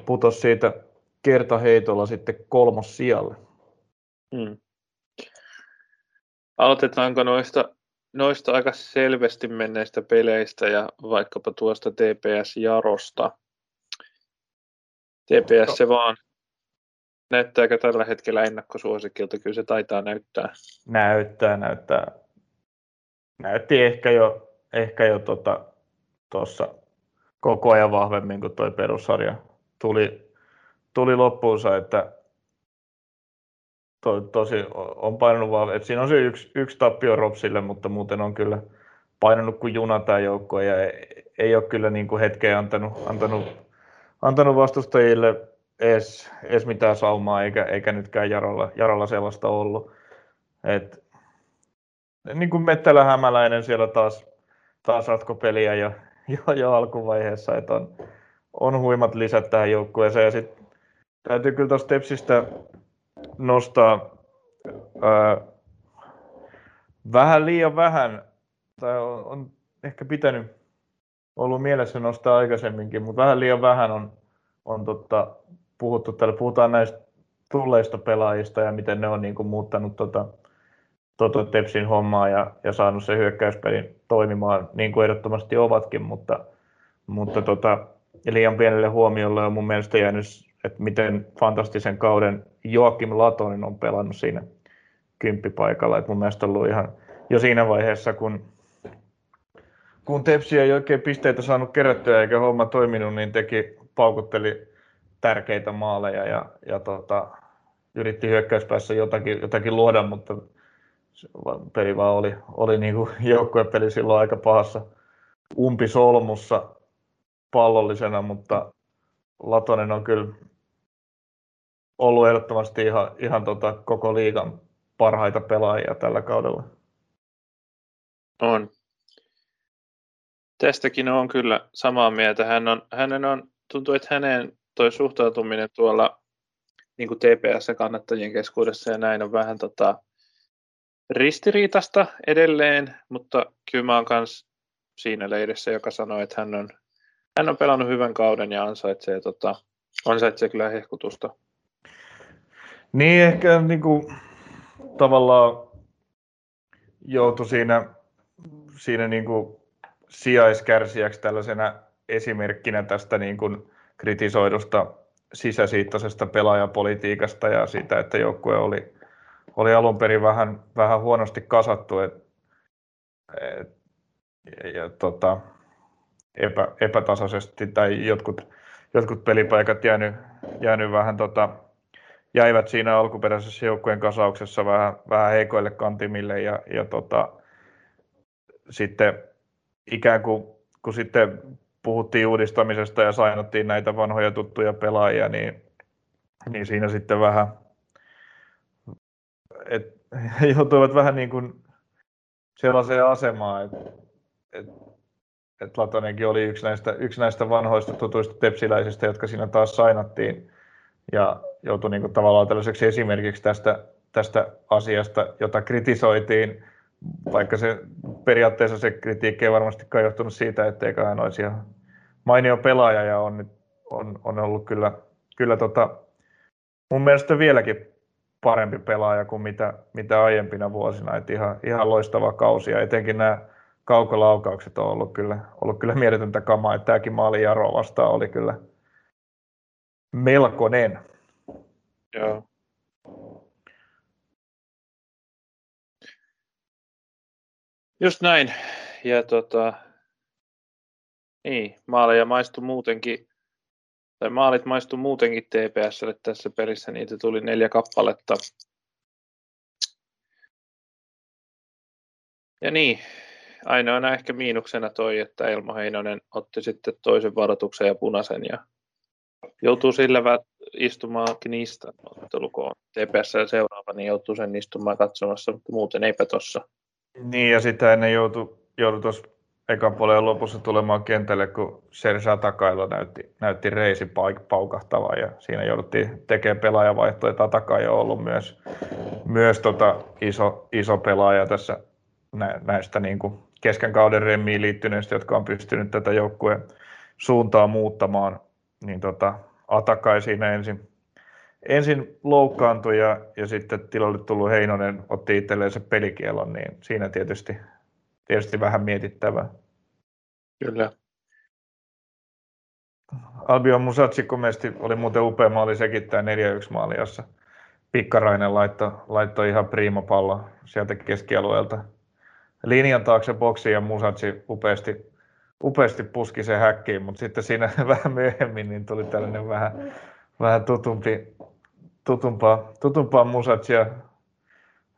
putosi siitä kertaheitolla sitten kolmos sijalle. Hmm. Aloitetaanko noista, noista aika selvästi menneistä peleistä ja vaikkapa tuosta TPS-jarosta? TPS se vaan näyttääkö tällä hetkellä ennakkosuosikilta? Kyllä se taitaa näyttää. Näyttää, näyttää. Näytti ehkä jo, ehkä jo tuossa tota, koko ajan vahvemmin, kuin tuo perussarja tuli, tuli loppuunsa, että to, tosi on painanut vaan, että siinä on se yksi, yksi tappio Ropsille, mutta muuten on kyllä painanut kuin juna tämä joukko ja ei, ei ole kyllä niin kuin hetkeen antanut, antanut, antanut vastustajille edes, edes mitään saumaa, eikä, eikä nytkään Jarolla, Jarolla sellaista ollut. Et, niin kuin Mettälä Hämäläinen siellä taas, taas ratkopeliä jo, jo, jo alkuvaiheessa, että on, on huimat lisät tähän joukkueeseen. Ja sitten täytyy kyllä tuosta Tepsistä nostaa ää, vähän liian vähän, tai on, on ehkä pitänyt ollut mielessä nostaa aikaisemminkin, mutta vähän liian vähän on, on totta, puhuttu täällä. Puhutaan näistä tulleista pelaajista ja miten ne on niin kuin muuttanut tota, tota Tepsin hommaa ja, ja saanut sen hyökkäyspelin toimimaan niin kuin ehdottomasti ovatkin, mutta, mutta tota, liian pienelle huomiolle on mun mielestä jäänyt että miten fantastisen kauden Joakim Latonin on pelannut siinä kymppipaikalla. Et mun mielestä ollut ihan jo siinä vaiheessa, kun, kun Tepsi ei oikein pisteitä saanut kerättyä eikä homma toiminut, niin teki, paukutteli tärkeitä maaleja ja, ja tota, yritti hyökkäyspäässä jotakin, jotakin luoda, mutta peli vaan oli, oli niin kuin joukkuepeli silloin aika pahassa umpisolmussa pallollisena, mutta Latonen on kyllä ollut ehdottomasti ihan, ihan tota koko liigan parhaita pelaajia tällä kaudella. On. Tästäkin on kyllä samaa mieltä. Hän on, hänen on, tuntuu, että hänen toi suhtautuminen tuolla niin kuin TPS-kannattajien keskuudessa ja näin on vähän tota, ristiriitasta edelleen, mutta kyllä mä oon kans siinä leirissä, joka sanoo, että hän on, hän on pelannut hyvän kauden ja ansaitsee, tota, ansaitsee kyllä hehkutusta. Niin, ehkä niin kuin, tavallaan joutui siinä, siinä niin kuin sijaiskärsijäksi tällaisena esimerkkinä tästä niin kuin kritisoidusta sisäsiittoisesta pelaajapolitiikasta ja siitä, että joukkue oli, oli alun perin vähän, vähän huonosti kasattu et, et, ja, tota, epä, epätasaisesti tai jotkut, jotkut pelipaikat jäänyt, jäänyt vähän tota, jäivät siinä alkuperäisessä joukkueen kasauksessa vähän, vähän heikoille kantimille ja, ja tota, sitten ikään kuin kun sitten puhuttiin uudistamisesta ja sainottiin näitä vanhoja tuttuja pelaajia, niin, niin siinä sitten vähän et, joutuivat vähän niin kuin sellaiseen asemaan, että et, et Latonenkin oli yksi näistä, yksi näistä vanhoista tutuista tepsiläisistä, jotka siinä taas sainattiin ja joutui niin kuin tavallaan tällaiseksi esimerkiksi tästä, tästä asiasta, jota kritisoitiin, vaikka se periaatteessa se kritiikki ei varmastikaan johtunut siitä, etteikö hän olisi ihan mainio pelaaja ja on, on, on ollut kyllä, kyllä tota, mun mielestä vieläkin parempi pelaaja kuin mitä, mitä aiempina vuosina. Et ihan, ihan loistava kausi ja etenkin nämä kaukolaukaukset on ollut kyllä, ollut kyllä mieletöntä kamaa. Että tämäkin maali Jaro vastaan oli kyllä melkoinen. Joo. Just näin. Ja tota, niin, maaleja maistu muutenkin, tai maalit maistu muutenkin TPSlle tässä pelissä, niitä tuli neljä kappaletta. Ja niin, ainoana ehkä miinuksena toi, että Elmo Heinonen otti sitten toisen varoituksen ja punaisen ja joutuu sillä istumaan Knistan ottelukoon. TPS seuraava, niin joutuu sen istumaan katsomassa, mutta muuten eipä tossa. Niin, ja sitä ennen joutui, joutui tuossa ekan puolen lopussa tulemaan kentälle, kun Sersa Takailla näytti, näytti reisi paukahtavan ja siinä jouduttiin tekemään pelaajavaihtoja. Tataka on ollut myös, myös tota iso, iso pelaaja tässä näistä niin kuin kesken kauden remmiin liittyneistä, jotka on pystynyt tätä joukkueen suuntaa muuttamaan. Niin tota, Atakai siinä ensin, ensin loukkaantui ja, ja sitten tilalle tullut Heinonen otti itselleen se pelikielon, niin siinä tietysti tietysti vähän mietittävää. Kyllä. Albion Musatsi komesti oli muuten upea maali sekin tämä 4-1 maali, jossa Pikkarainen laittoi, laittoi ihan prima pallo sieltä keskialueelta linjan taakse boksiin ja Musatsi upeasti, upeasti puski sen häkkiin, mutta sitten siinä vähän myöhemmin niin tuli tällainen vähän, vähän tutumpi, tutumpaa, tutumpaa Musatsia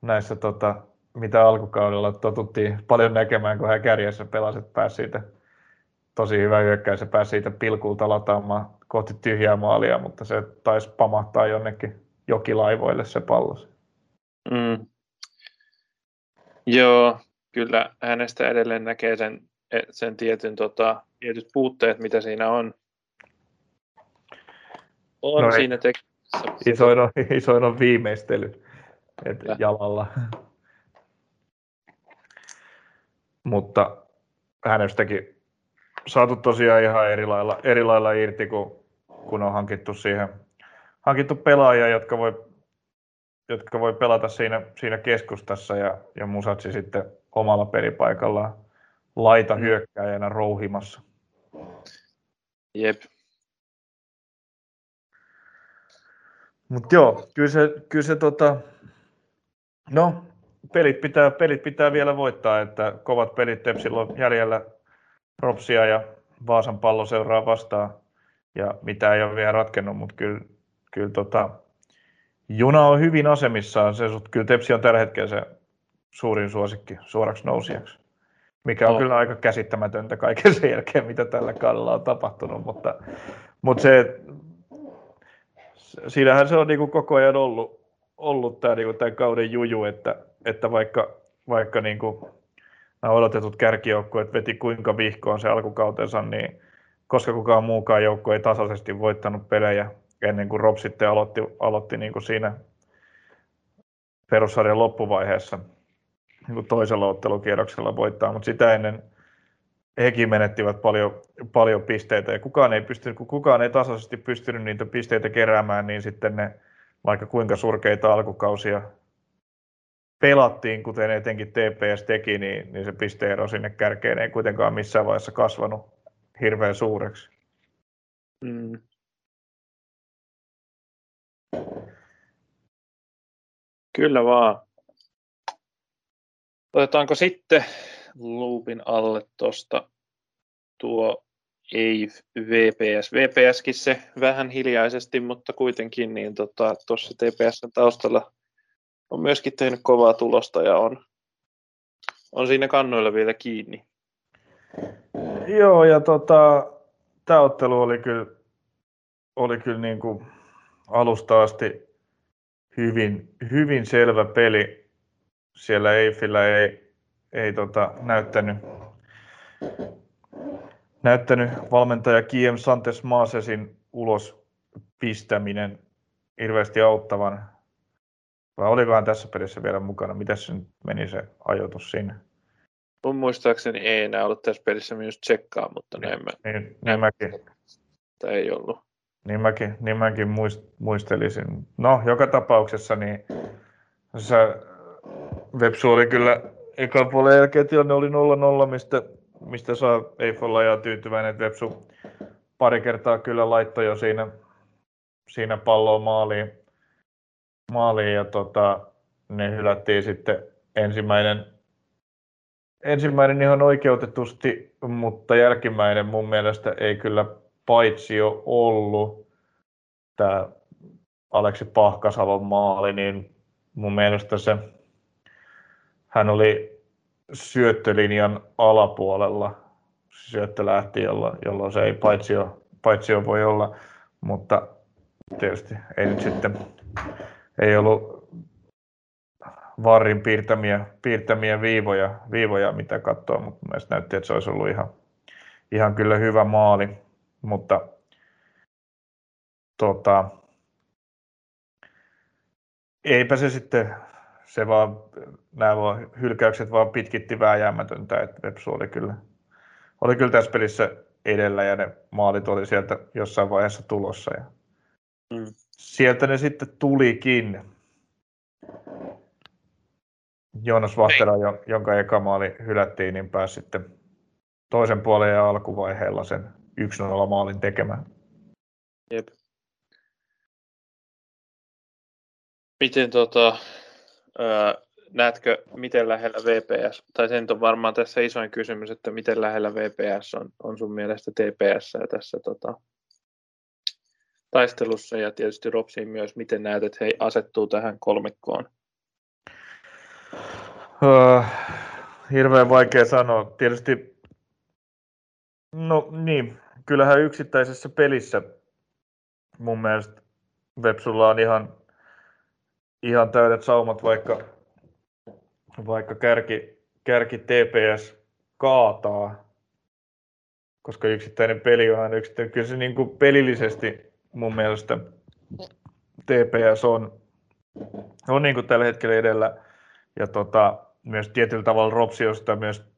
näissä tota, mitä alkukaudella totuttiin paljon näkemään, kun hän kärjessä pelasi, että pääsi siitä tosi hyvä hyökkäys ja pääsi siitä pilkulta lataamaan kohti tyhjää maalia, mutta se taisi pamahtaa jonnekin jokilaivoille se pallo. Mm. Joo, kyllä hänestä edelleen näkee sen, sen tietyn, tota, tietyt puutteet, mitä siinä on. On no siinä Isoin on, isoin on viimeistely et jalalla mutta hänestäkin saatu tosiaan ihan eri lailla, eri lailla irti, kun, kun on hankittu siihen hankittu pelaajia, jotka voi, jotka voi pelata siinä, siinä keskustassa ja, ja Musatsi sitten omalla pelipaikallaan laita hyökkääjänä rouhimassa. Jep. Mutta joo, kyllä se, kyllä se tota, no, pelit pitää, pelit pitää vielä voittaa, että kovat pelit Tepsillä on jäljellä, Ropsia ja Vaasan pallo seuraa vastaan ja mitä ei ole vielä ratkennut, mutta kyllä, kyllä tota, juna on hyvin asemissaan. Se, kyllä Tepsi on tällä hetkellä se suurin suosikki suoraksi nousijaksi, mikä on no. kyllä aika käsittämätöntä kaiken sen jälkeen, mitä tällä kaudella on tapahtunut, mutta, mutta se, siinähän se on niin kuin koko ajan ollut, ollut tämä, niin kuin tämän kauden juju, että, että vaikka, vaikka niin kuin nämä odotetut kärkijoukkueet veti kuinka vihkoon se alkukautensa, niin koska kukaan muukaan joukko ei tasaisesti voittanut pelejä ennen kuin Rob sitten aloitti, aloitti niin kuin siinä perussarjan loppuvaiheessa niin kuin toisella ottelukierroksella voittaa, mutta sitä ennen hekin menettivät paljon, paljon pisteitä ja kukaan ei, pysty, kun kukaan ei tasaisesti pystynyt niitä pisteitä keräämään, niin sitten ne vaikka kuinka surkeita alkukausia pelattiin, kuten etenkin TPS teki, niin, niin se pisteero sinne kärkeen ei kuitenkaan missään vaiheessa kasvanut hirveän suureksi. Mm. Kyllä vaan. Otetaanko sitten luupin alle tuosta tuo ei VPS. VPSkin se vähän hiljaisesti, mutta kuitenkin niin tuossa tota, TPSn taustalla on myöskin tehnyt kovaa tulosta ja on, on siinä kannoilla vielä kiinni. Joo, ja tota, tämä ottelu oli kyllä, oli kyllä niin kuin alusta asti hyvin, hyvin selvä peli. Siellä Eiffillä ei, ei tota, näyttänyt, näyttänyt valmentaja Kiem Santes Maasesin ulos pistäminen hirveästi auttavan. Vai olikohan tässä pelissä vielä mukana? Miten se meni se ajoitus sinne? Mun muistaakseni ei enää ollut tässä pelissä myös tsekkaa, mutta näin mä, niin, niin mäkin. ei ollut. Niin mäkin, niin mäkin muist, muistelisin. No, joka tapauksessa niin se Vepsu oli kyllä ekan puolen jälkeen tilanne oli 0-0, mistä, mistä saa Eiffel ja tyytyväinen, että Vepsu pari kertaa kyllä laittoi jo siinä, siinä palloa maaliin, maaliin ja tota, ne hylättiin sitten ensimmäinen ensimmäinen ihan oikeutetusti, mutta jälkimmäinen mun mielestä ei kyllä paitsi jo ollut tämä Aleksi Pahkasalon maali, niin mun mielestä se, oli syöttölinjan alapuolella. Syöttö lähti, jolloin, jolloin se ei paitsi jo, paitsi jo voi olla, mutta tietysti ei nyt sitten, ei ollut Varrin piirtämiä, piirtämiä viivoja, viivoja, mitä katsoa, mutta mielestäni näytti, että se olisi ollut ihan, ihan kyllä hyvä maali, mutta tota, eipä se sitten, se vaan, nämä vaan, hylkäykset vaan pitkitti vääjäämätöntä, että Vepsu oli kyllä, oli kyllä tässä pelissä edellä ja ne maalit oli sieltä jossain vaiheessa tulossa ja mm. sieltä ne sitten tulikin. Joonas Vahtera, jonka eka maali hylättiin, niin pääsi sitten toisen puolen ja alkuvaiheella sen 1-0 maalin tekemään. Jep. Miten tota, ää, näetkö, miten lähellä VPS, tai sen on varmaan tässä isoin kysymys, että miten lähellä VPS on, on sun mielestä TPS tässä tota, taistelussa ja tietysti Ropsiin myös, miten näet, että he asettuu tähän kolmikkoon? Uh, hirveän vaikea sanoa. Tietysti, no niin, kyllähän yksittäisessä pelissä mun mielestä Vepsulla on ihan, ihan täydet saumat, vaikka, vaikka kärki, kärki TPS kaataa, koska yksittäinen peli on aina yksittäinen. Kyllä se niin kuin pelillisesti mun mielestä TPS on, on niin kuin tällä hetkellä edellä. Ja tota, myös tietyllä tavalla Ropsiosta myös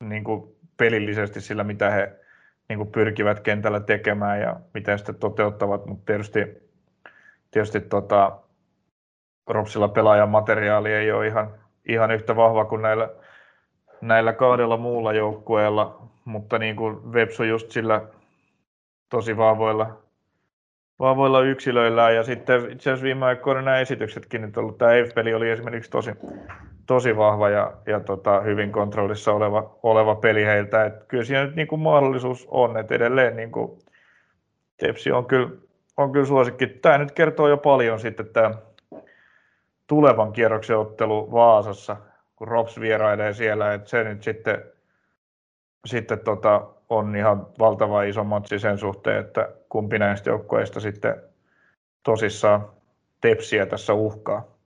niin kuin pelillisesti sillä, mitä he niin kuin pyrkivät kentällä tekemään ja miten sitten toteuttavat, mutta tietysti, tietysti tota, Ropsilla pelaajan materiaali ei ole ihan, ihan yhtä vahva kuin näillä, näillä kahdella muulla joukkueella, mutta niin kuin Vepsu just sillä tosi vahvoilla, vahvoilla yksilöillä ja sitten itse asiassa viime aikoina nämä esityksetkin nyt ollut, tämä EF-peli oli esimerkiksi tosi, tosi vahva ja, ja tota, hyvin kontrollissa oleva, oleva peli heiltä. Et kyllä siinä nyt niin kuin mahdollisuus on, että edelleen niin kuin Tepsi on kyllä, on kyllä suosikki. Tämä nyt kertoo jo paljon sitten tämä tulevan kierroksen ottelu Vaasassa, kun Rops vierailee siellä, että se nyt sitten, sitten tota, on ihan valtava iso matsi sen suhteen, että kumpi näistä joukkueista sitten tosissaan Tepsiä tässä uhkaa.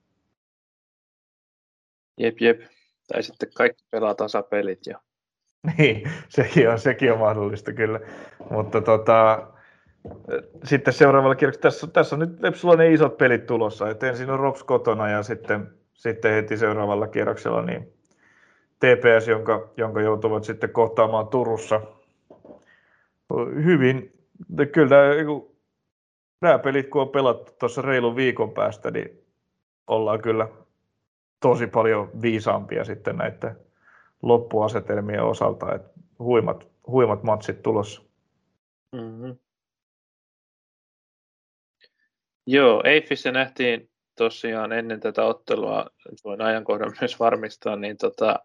Jep, jep. Tai sitten kaikki pelaa tasapelit. Ja... Niin, sekin on, sekin on mahdollista kyllä. Mutta tota, sitten seuraavalla kierroksella, tässä, tässä on nyt Lepsulla ne isot pelit tulossa, että ensin on Rops kotona ja sitten, sitten heti seuraavalla kierroksella niin TPS, jonka, jonka joutuvat sitten kohtaamaan Turussa. Hyvin, kyllä nämä pelit kun on pelattu tuossa reilun viikon päästä, niin ollaan kyllä tosi paljon viisaampia sitten näiden loppuasetelmien osalta, että huimat, huimat matsit tulossa. Mm-hmm. Joo, Eiffissä nähtiin tosiaan ennen tätä ottelua, voin ajankohdan myös varmistaa, niin tota,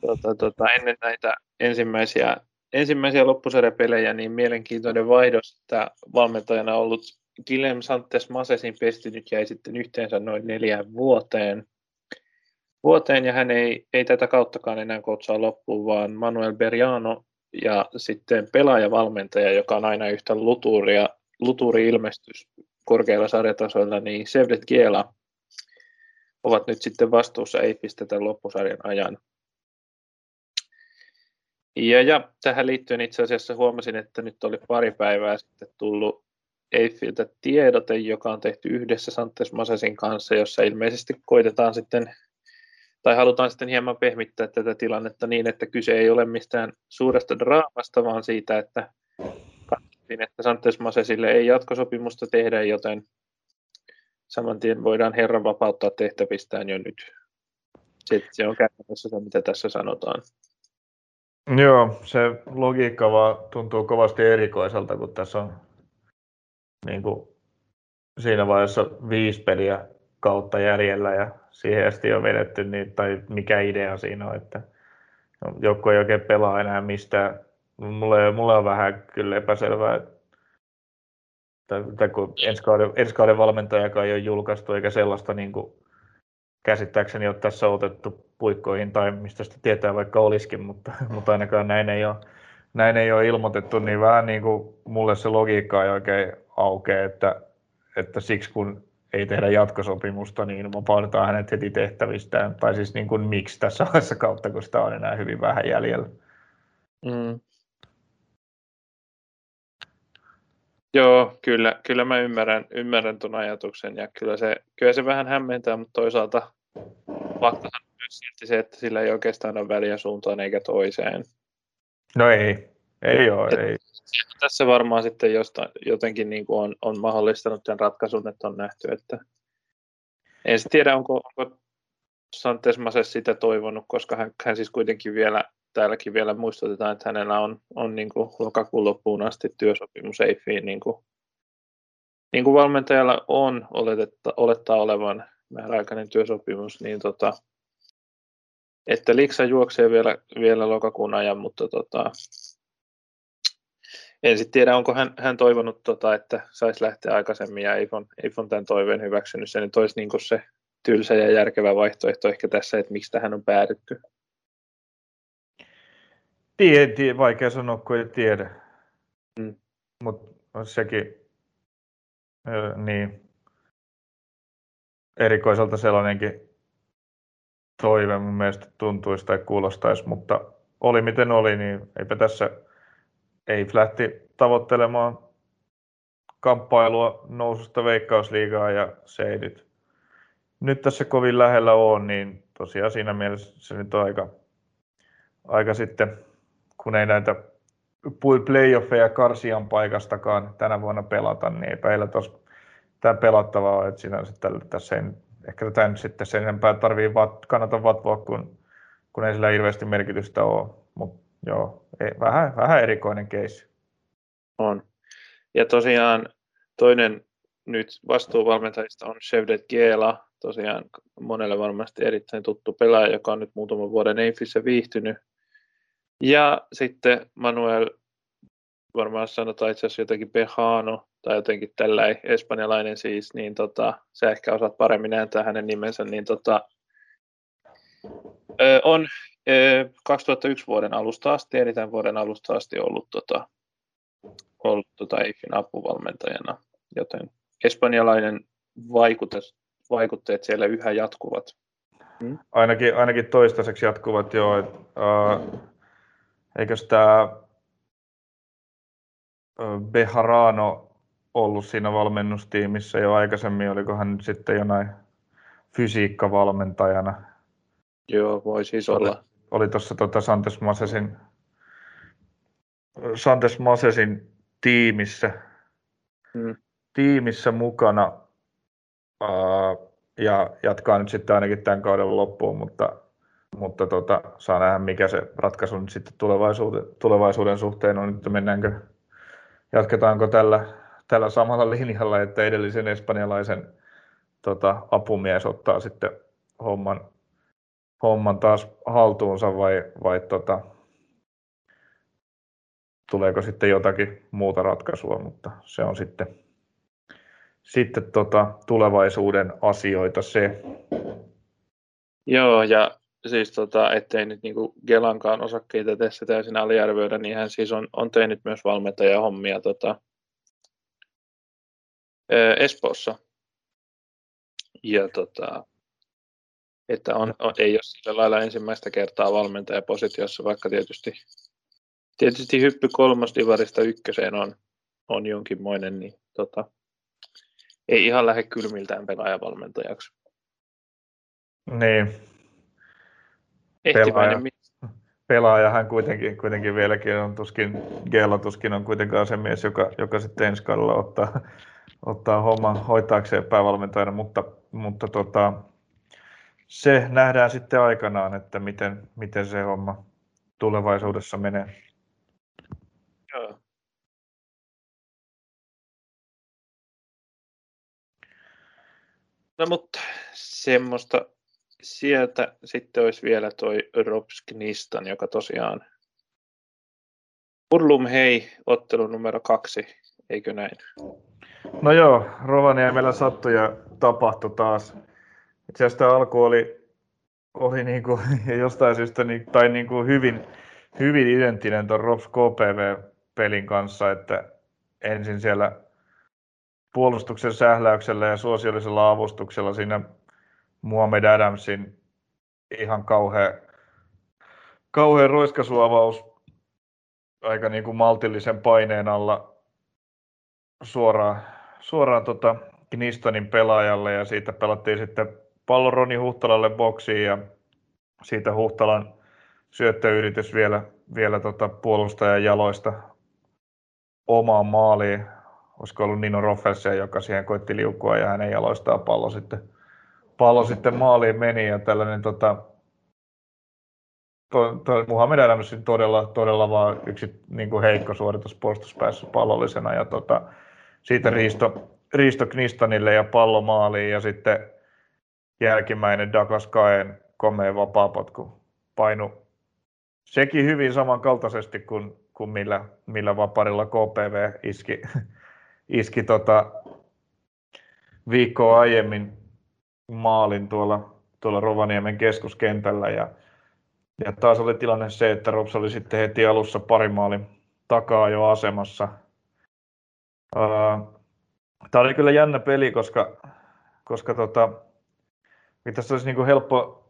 tota, tota, ennen näitä ensimmäisiä, ensimmäisiä loppusarjapelejä, niin mielenkiintoinen vaihdos, että valmentajana ollut Gilem Santes Masesin pestinyt jäi sitten yhteensä noin neljään vuoteen. Vuoteen ja hän ei, ei tätä kauttakaan enää kotsaa loppuun, vaan Manuel Beriano ja sitten pelaajavalmentaja, joka on aina yhtä luturia, luturi-ilmestys korkeilla sarjatasoilla, niin Sevdet Kiela ovat nyt sitten vastuussa Eifistä tämän loppusarjan ajan. Ja, ja tähän liittyen itse asiassa huomasin, että nyt oli pari päivää sitten tullut Eiffiltä tiedote, joka on tehty yhdessä Santes Masasin kanssa, jossa ilmeisesti koitetaan sitten, tai halutaan sitten hieman pehmittää tätä tilannetta niin, että kyse ei ole mistään suuresta draamasta, vaan siitä, että katsottiin, että Santes Masesille ei jatkosopimusta tehdä, joten saman tien voidaan herran vapauttaa tehtävistään jo nyt. Se, se on käytännössä se, mitä tässä sanotaan. Joo, se logiikka vaan tuntuu kovasti erikoiselta, kun tässä on niin kuin siinä vaiheessa viisi peliä kautta jäljellä ja siihen asti on vedetty, niin, tai mikä idea siinä on, että joku ei oikein pelaa enää mistään. Mulle, mulle on vähän kyllä epäselvää, että kun ensi kauden, ensi kauden valmentajakaan ei ole julkaistu, eikä sellaista niin kuin, käsittääkseni ole tässä otettu puikkoihin, tai mistä sitä tietää vaikka olisikin, mutta, mutta ainakaan näin ei ole, näin ei ole ilmoitettu, niin vähän niin kuin mulle se logiikka ei oikein aukea, että, että siksi kun ei tehdä jatkosopimusta, niin vapautetaan hänet heti tehtävistään. Tai siis niin kuin miksi tässä vaiheessa kautta, kun sitä on enää hyvin vähän jäljellä. Mm. Joo, kyllä, kyllä mä ymmärrän, ymmärrän tuon ajatuksen ja kyllä se, kyllä se vähän hämmentää, mutta toisaalta faktahan myös silti se, että sillä ei oikeastaan ole väliä suuntaan eikä toiseen. No ei, ei ole, Et, ei tässä varmaan sitten jostain, jotenkin niin kuin on, on mahdollistanut tämän ratkaisun, että on nähty, että en tiedä, onko, onko Santes Mases sitä toivonut, koska hän, hän siis kuitenkin vielä, täälläkin vielä muistutetaan, että hänellä on, on niin kuin lokakuun loppuun asti työsopimus Eiffiin, niin kuin, niin kuin valmentajalla on oletetta, olettaa olevan määräaikainen työsopimus, niin tota, että Liksa juoksee vielä, vielä lokakuun ajan, mutta tota, en sitten tiedä, onko hän, hän toivonut, tota, että saisi lähteä aikaisemmin ja Eifon, Eifon tämän toiveen hyväksynyt. Se nyt olisi niin se tylsä ja järkevä vaihtoehto ehkä tässä, että miksi tähän on päädytty. Tie, tie, vaikea sanoa, kun ei tiedä. Mm. Mutta sekin niin, erikoiselta sellainenkin toive mun mielestä tuntuisi tai kuulostaisi, mutta oli miten oli, niin eipä tässä ei lähti tavoittelemaan kamppailua noususta veikkausliigaa ja se ei nyt, nyt tässä kovin lähellä ole, niin tosiaan siinä mielessä se nyt on aika, aika sitten, kun ei näitä playoffeja karsian paikastakaan tänä vuonna pelata, niin ei heillä tuossa tämä pelattavaa on, että sinänsä tällä, tässä ei, ehkä tätä nyt sitten sen enempää tarvii vat, kannata vatvoa, kun, kun ei sillä hirveästi merkitystä ole, mutta joo, ei, vähän, vähän erikoinen keissi. On. Ja tosiaan toinen nyt vastuuvalmentajista on Chevdet Giela, tosiaan monelle varmasti erittäin tuttu pelaaja, joka on nyt muutaman vuoden Eifissä viihtynyt. Ja sitten Manuel, varmaan sanotaan itse asiassa jotenkin Behano, tai jotenkin tällä espanjalainen siis, niin tota, sä ehkä osaat paremmin ääntää hänen nimensä, niin tota, on 2001 vuoden alusta asti, eli tämän vuoden alusta asti ollut, tota, ollut tota EIFin apuvalmentajana, joten espanjalainen vaikutus, vaikutteet siellä yhä jatkuvat. Hmm? Ainakin, ainakin toistaiseksi jatkuvat jo. Uh, eikös tämä Beharano ollut siinä valmennustiimissä jo aikaisemmin, oliko hän nyt sitten jonain fysiikkavalmentajana? Joo, voi siis oli, olla. Oli tuossa tuota Santes Masesin, Santes Masesin tiimissä, hmm. tiimissä mukana ja jatkaa nyt sitten ainakin tämän kauden loppuun, mutta, mutta tota, saa nähdä mikä se ratkaisu nyt sitten tulevaisuuden, tulevaisuuden suhteen on, että mennäänkö, jatketaanko tällä, tällä samalla linjalla, että edellisen espanjalaisen tota, apumies ottaa sitten homman, homman taas haltuunsa vai, vai tota, tuleeko sitten jotakin muuta ratkaisua, mutta se on sitten, sitten tota, tulevaisuuden asioita se. Joo, ja siis tota, ettei nyt niinku Gelankaan osakkeita tässä täysin aliarvioida, niin hän siis on, on tehnyt myös valmentajahommia tota, Espoossa. Ja tota, että on, on, ei ole sillä lailla ensimmäistä kertaa valmentajapositiossa, vaikka tietysti, tietysti hyppy kolmosdivarista ykköseen on, on jonkinmoinen, niin tota, ei ihan lähde kylmiltään pelaajavalmentajaksi. Niin. Pelaaja, pelaajahan kuitenkin, kuitenkin vieläkin on tuskin, Gela tuskin on kuitenkaan se mies, joka, joka sitten ensi kaudella ottaa, ottaa homman hoitaakseen päävalmentajana, mutta, mutta tota, se nähdään sitten aikanaan, että miten, miten se homma tulevaisuudessa menee. Joo. No mutta semmoista sieltä sitten olisi vielä toi Robsknistan, joka tosiaan Urlum hei, ottelu numero kaksi, eikö näin? No joo, Rovaniemellä sattui ja tapahtui taas. Itse asiassa alku oli, oli niin kuin, jostain syystä niin, tai niin kuin hyvin, hyvin identtinen tuon Robs KPV-pelin kanssa, että ensin siellä puolustuksen sähläyksellä ja suosiollisella avustuksella siinä Muhammed Adamsin ihan kauhea, kauhea roiskasuavaus aika niin kuin maltillisen paineen alla suoraan, suoraan tota Knistonin pelaajalle ja siitä pelattiin sitten pallo Roni Huhtalalle boksiin ja siitä Huhtalan syöttöyritys vielä, vielä tota puolustajan jaloista omaan maaliin. Olisiko ollut Nino Roffelsia, joka siihen koitti liukua ja hänen jaloistaan pallo sitten, pallo sitten maaliin meni ja tällainen tota, to, to, Muhammed Adams todella, todella vaan yksi niin kuin heikko suoritus puolustuspäässä pallollisena ja tota, siitä Riisto, Riisto Knistanille ja pallo maaliin ja sitten jälkimmäinen Douglas Kaen komea vapaapotku. Painu sekin hyvin samankaltaisesti kuin, kuin millä, millä vaparilla KPV iski, iski tota viikkoa aiemmin maalin tuolla, tuolla Rovaniemen keskuskentällä ja, ja taas oli tilanne se, että Rops oli sitten heti alussa pari maalin takaa jo asemassa. Tämä oli kyllä jännä peli, koska, koska tota, tässä olisi niin kuin helppo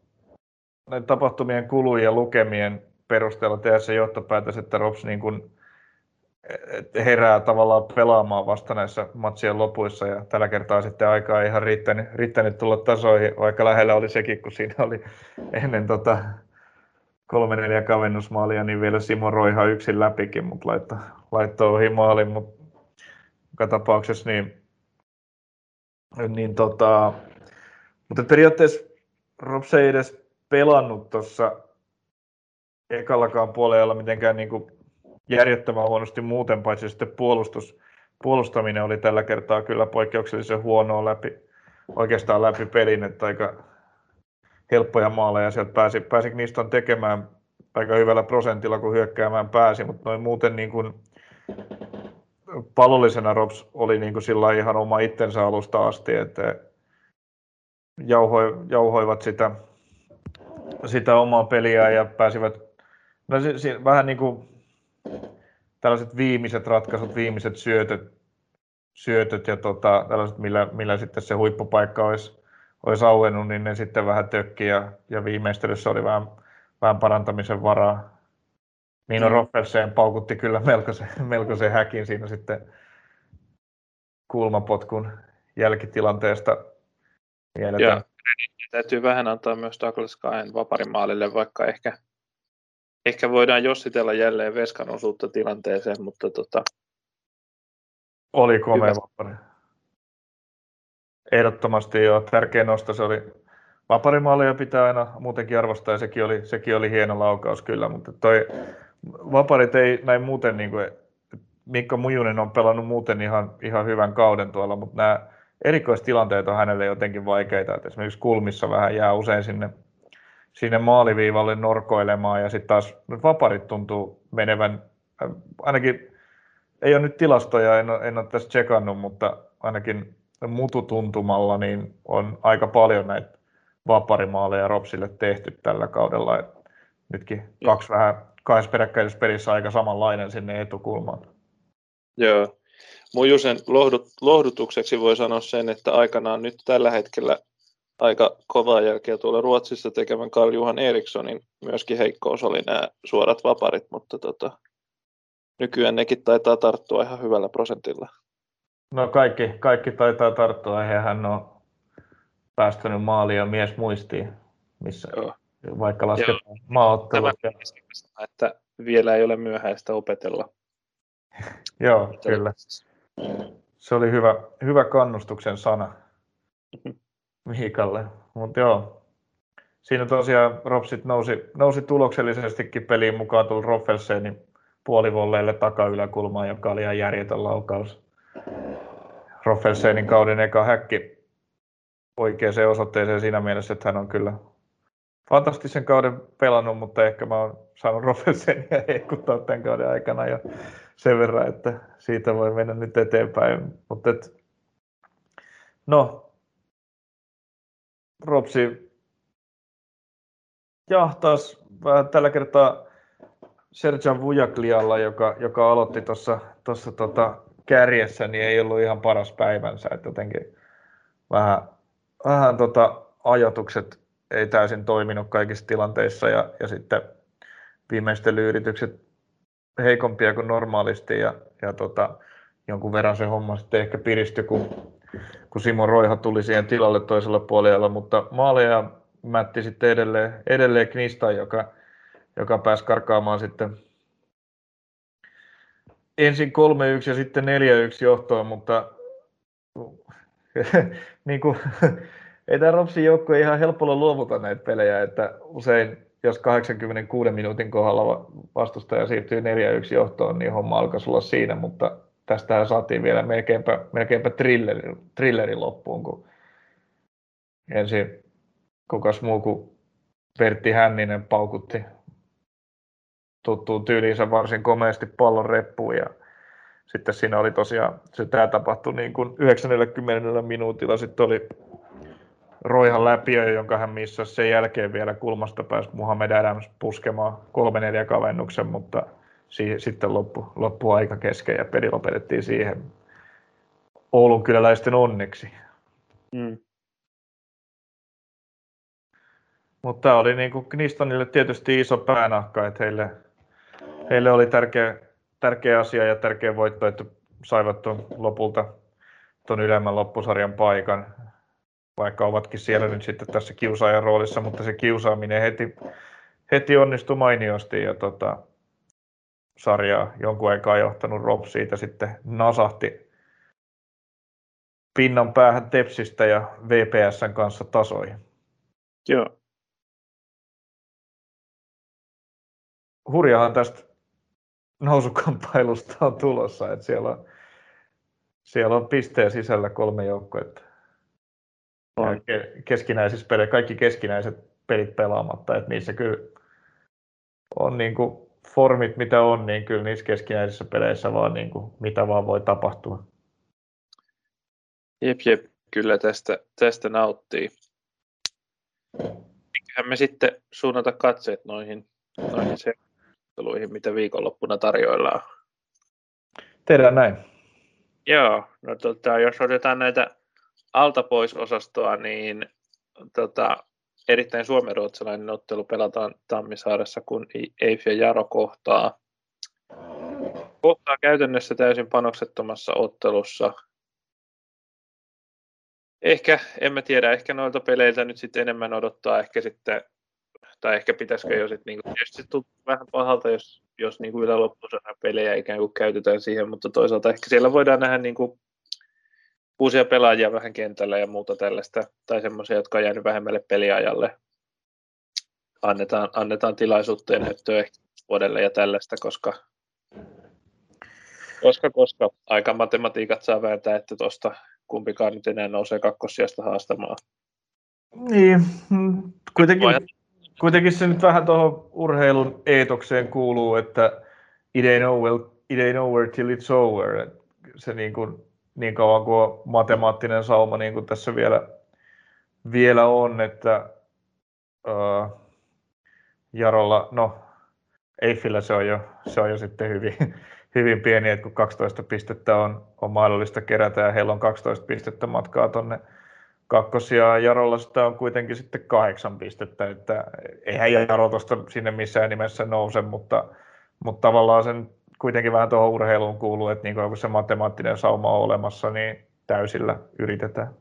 näiden tapahtumien kulujen ja lukemien perusteella tehdä se johtopäätös, että Rops niin kuin herää tavallaan pelaamaan vasta näissä matsien lopuissa ja tällä kertaa sitten aikaa ei ihan riittänyt, riittänyt tulla tasoihin, vaikka lähellä oli sekin, kun siinä oli ennen tota kolme neljä kavennusmaalia, niin vielä Simo Roiha yksin läpikin, mutta laittoi, laittoi ohi maalin, mutta joka tapauksessa niin, niin tota, mutta periaatteessa Rops ei edes pelannut tuossa ekallakaan puolella mitenkään niin kuin järjettömän huonosti muuten, paitsi sitten puolustus, puolustaminen oli tällä kertaa kyllä poikkeuksellisen huonoa läpi, oikeastaan läpi pelin, että aika helppoja maaleja sieltä pääsi, pääsi Kniston tekemään aika hyvällä prosentilla, kun hyökkäämään pääsi, mutta noin muuten niin kuin palollisena Robs oli niin kuin sillä ihan oma itsensä alusta asti, että jauhoi, jauhoivat sitä, sitä omaa peliä ja pääsivät no, si, si, vähän niin kuin tällaiset viimeiset ratkaisut, viimeiset syötöt, syötöt ja tota, tällaiset, millä, millä sitten se huippupaikka olisi, olisi auennut, niin ne sitten vähän tökki ja, ja viimeistelyssä oli vähän, vähän parantamisen varaa. Niin mm. Roffelsen paukutti kyllä melkoisen, melkoisen häkin siinä sitten kulmapotkun jälkitilanteesta. Ja täytyy vähän antaa myös Douglas Kaen vaparimaalille, vaikka ehkä, ehkä voidaan jossitella jälleen Veskan osuutta tilanteeseen, mutta tota, oli komea vapari. Ehdottomasti jo tärkeä nosto se oli vaparimaalia pitää aina muutenkin arvostaa ja sekin oli, sekin oli hieno laukaus kyllä, mutta toi vaparit ei näin muuten, niin kuin, Mikko Mujunen on pelannut muuten ihan, ihan hyvän kauden tuolla, mutta nämä erikoistilanteet on hänelle jotenkin vaikeita, että esimerkiksi kulmissa vähän jää usein sinne, sinne maaliviivalle norkoilemaan ja sitten taas vaparit tuntuu menevän, äh, ainakin ei ole nyt tilastoja, en ole, en ole tässä tsekannut, mutta ainakin mututuntumalla niin on aika paljon näitä vaparimaaleja Ropsille tehty tällä kaudella. Et nytkin kaksi vähän kahdessa peräkkäisessä pelissä aika samanlainen sinne etukulmaan. Joo. Mujusen lohdut, lohdutukseksi voi sanoa sen, että aikanaan nyt tällä hetkellä aika kovaa jälkeä tuolla Ruotsissa tekevän Karl Johan Erikssonin myöskin heikkous oli nämä suorat vaparit, mutta tota, nykyään nekin taitaa tarttua ihan hyvällä prosentilla. No kaikki, kaikki taitaa tarttua, eihän hän on päästänyt maalia mies muistiin, missä Joo. vaikka lasketaan maaottelut. Ja... Että vielä ei ole myöhäistä opetella. Joo, kyllä. Se oli hyvä, hyvä kannustuksen sana Miikalle. Mutta joo, siinä tosiaan Ropsit nousi, nousi tuloksellisestikin peliin mukaan tuolla Roffelsenin puolivolleille takayläkulmaan, joka oli ihan järjetön laukaus. Roffelsenin kauden eka häkki oikeaan osoitteeseen siinä mielessä, että hän on kyllä fantastisen kauden pelannut, mutta ehkä mä oon saanut Roffelsenia heikuttaa tämän kauden aikana jo sen verran, että siitä voi mennä nyt eteenpäin. Mutta et, no, Ropsi jahtas vähän tällä kertaa Serjan Vujaklialla, joka, joka aloitti tuossa tota, kärjessä, niin ei ollut ihan paras päivänsä. Että jotenkin vähän, vähän tota, ajatukset ei täysin toiminut kaikissa tilanteissa ja, ja sitten viimeistelyyritykset heikompia kuin normaalisti ja, ja tota, jonkun verran se homma sitten ehkä piristyi, kun, kun Simon Roiha tuli siihen tilalle toisella puolella, mutta maaleja mätti sitten edelleen, edelleen Knista, joka, joka pääsi karkaamaan sitten ensin 3-1 ja sitten 4-1 johtoon, mutta niin kuin, ei tämä Ropsin joukko ihan helpolla luovuta näitä pelejä, että usein jos 86 minuutin kohdalla vastustaja siirtyy 4-1 johtoon, niin homma alkaisi olla siinä, mutta tästä saatiin vielä melkeinpä, melkeinpä thrilleri, thrilleri loppuun, kun ensin kukas muu kuin Pertti Hänninen paukutti tuttuun tyyliinsä varsin komeasti pallon reppuun ja sitten siinä oli tosiaan, se tämä tapahtui niin kuin 90 minuutilla, sitten oli Roihan läpi, jonka hän missä sen jälkeen vielä kulmasta pääsi Muhammed Adams puskemaan 3-4 kavennuksen, mutta siihen, sitten loppu, loppu aika kesken ja peli lopetettiin siihen Oulun kyläläisten onneksi. Mm. Mutta tämä oli niin kuin Knistonille tietysti iso päänahka, että heille, heille oli tärkeä, tärkeä asia ja tärkeä voitto, että saivat tuon lopulta tuon ylemmän loppusarjan paikan vaikka ovatkin siellä nyt sitten tässä kiusaajan roolissa, mutta se kiusaaminen heti, heti onnistui mainiosti ja tota, sarjaa jonkun aikaa johtanut Rob siitä sitten nasahti pinnan päähän Tepsistä ja VPSn kanssa tasoihin. Joo. Hurjahan tästä nousukamppailusta on tulossa, että siellä on Siellä on pisteen sisällä kolme joukkuetta. On. Keskinäisissä peleissä, kaikki keskinäiset pelit pelaamatta, että niissä kyllä on niin kuin formit mitä on, niin kyllä niissä keskinäisissä peleissä vaan niin kuin, mitä vaan voi tapahtua. Jep, jep, kyllä tästä, tästä nauttii. Eiköhän me sitten suunnata katseet noihin, noihin seuraaluihin, mitä viikonloppuna tarjoillaan. Tehdään näin. Joo, no tota, jos otetaan näitä alta pois osastoa, niin tota, erittäin suomenruotsalainen ottelu pelataan Tammisaaressa, kun Eif ja Jaro kohtaa. Kohtaa käytännössä täysin panoksettomassa ottelussa. Ehkä, en mä tiedä, ehkä noilta peleiltä nyt sitten enemmän odottaa ehkä sitten, tai ehkä pitäisikö jo sitten, niin kuin, se tuntuu vähän pahalta, jos, jos niin kuin yläloppusana pelejä ikään kuin käytetään siihen, mutta toisaalta ehkä siellä voidaan nähdä kuin uusia pelaajia vähän kentällä ja muuta tällaista, tai semmoisia, jotka on jäänyt vähemmälle peliajalle. Annetaan, annetaan tilaisuutta ja näyttöä vuodelle ja tällaista, koska, koska, koska aika matematiikat saa vääntää, että tuosta kumpikaan nyt enää nousee kakkossiasta haastamaan. Niin, kuitenkin, kuitenkin se nyt vähän tuohon urheilun eetokseen kuuluu, että it ain't over, it ain't over till it's over. Se niin kuin niin kauan kuin matemaattinen sauma niin kuin tässä vielä, vielä on, että uh, Jarolla, no Eiffillä se on jo, se on jo sitten hyvin, hyvin pieni, että kun 12 pistettä on, on mahdollista kerätä ja heillä on 12 pistettä matkaa tuonne kakkosia. Jarolla sitä on kuitenkin sitten kahdeksan pistettä, että eihän Jaro tuosta sinne missään nimessä nouse, mutta, mutta tavallaan sen kuitenkin vähän tuohon urheiluun kuuluu, että niin kun se matemaattinen sauma on olemassa, niin täysillä yritetään.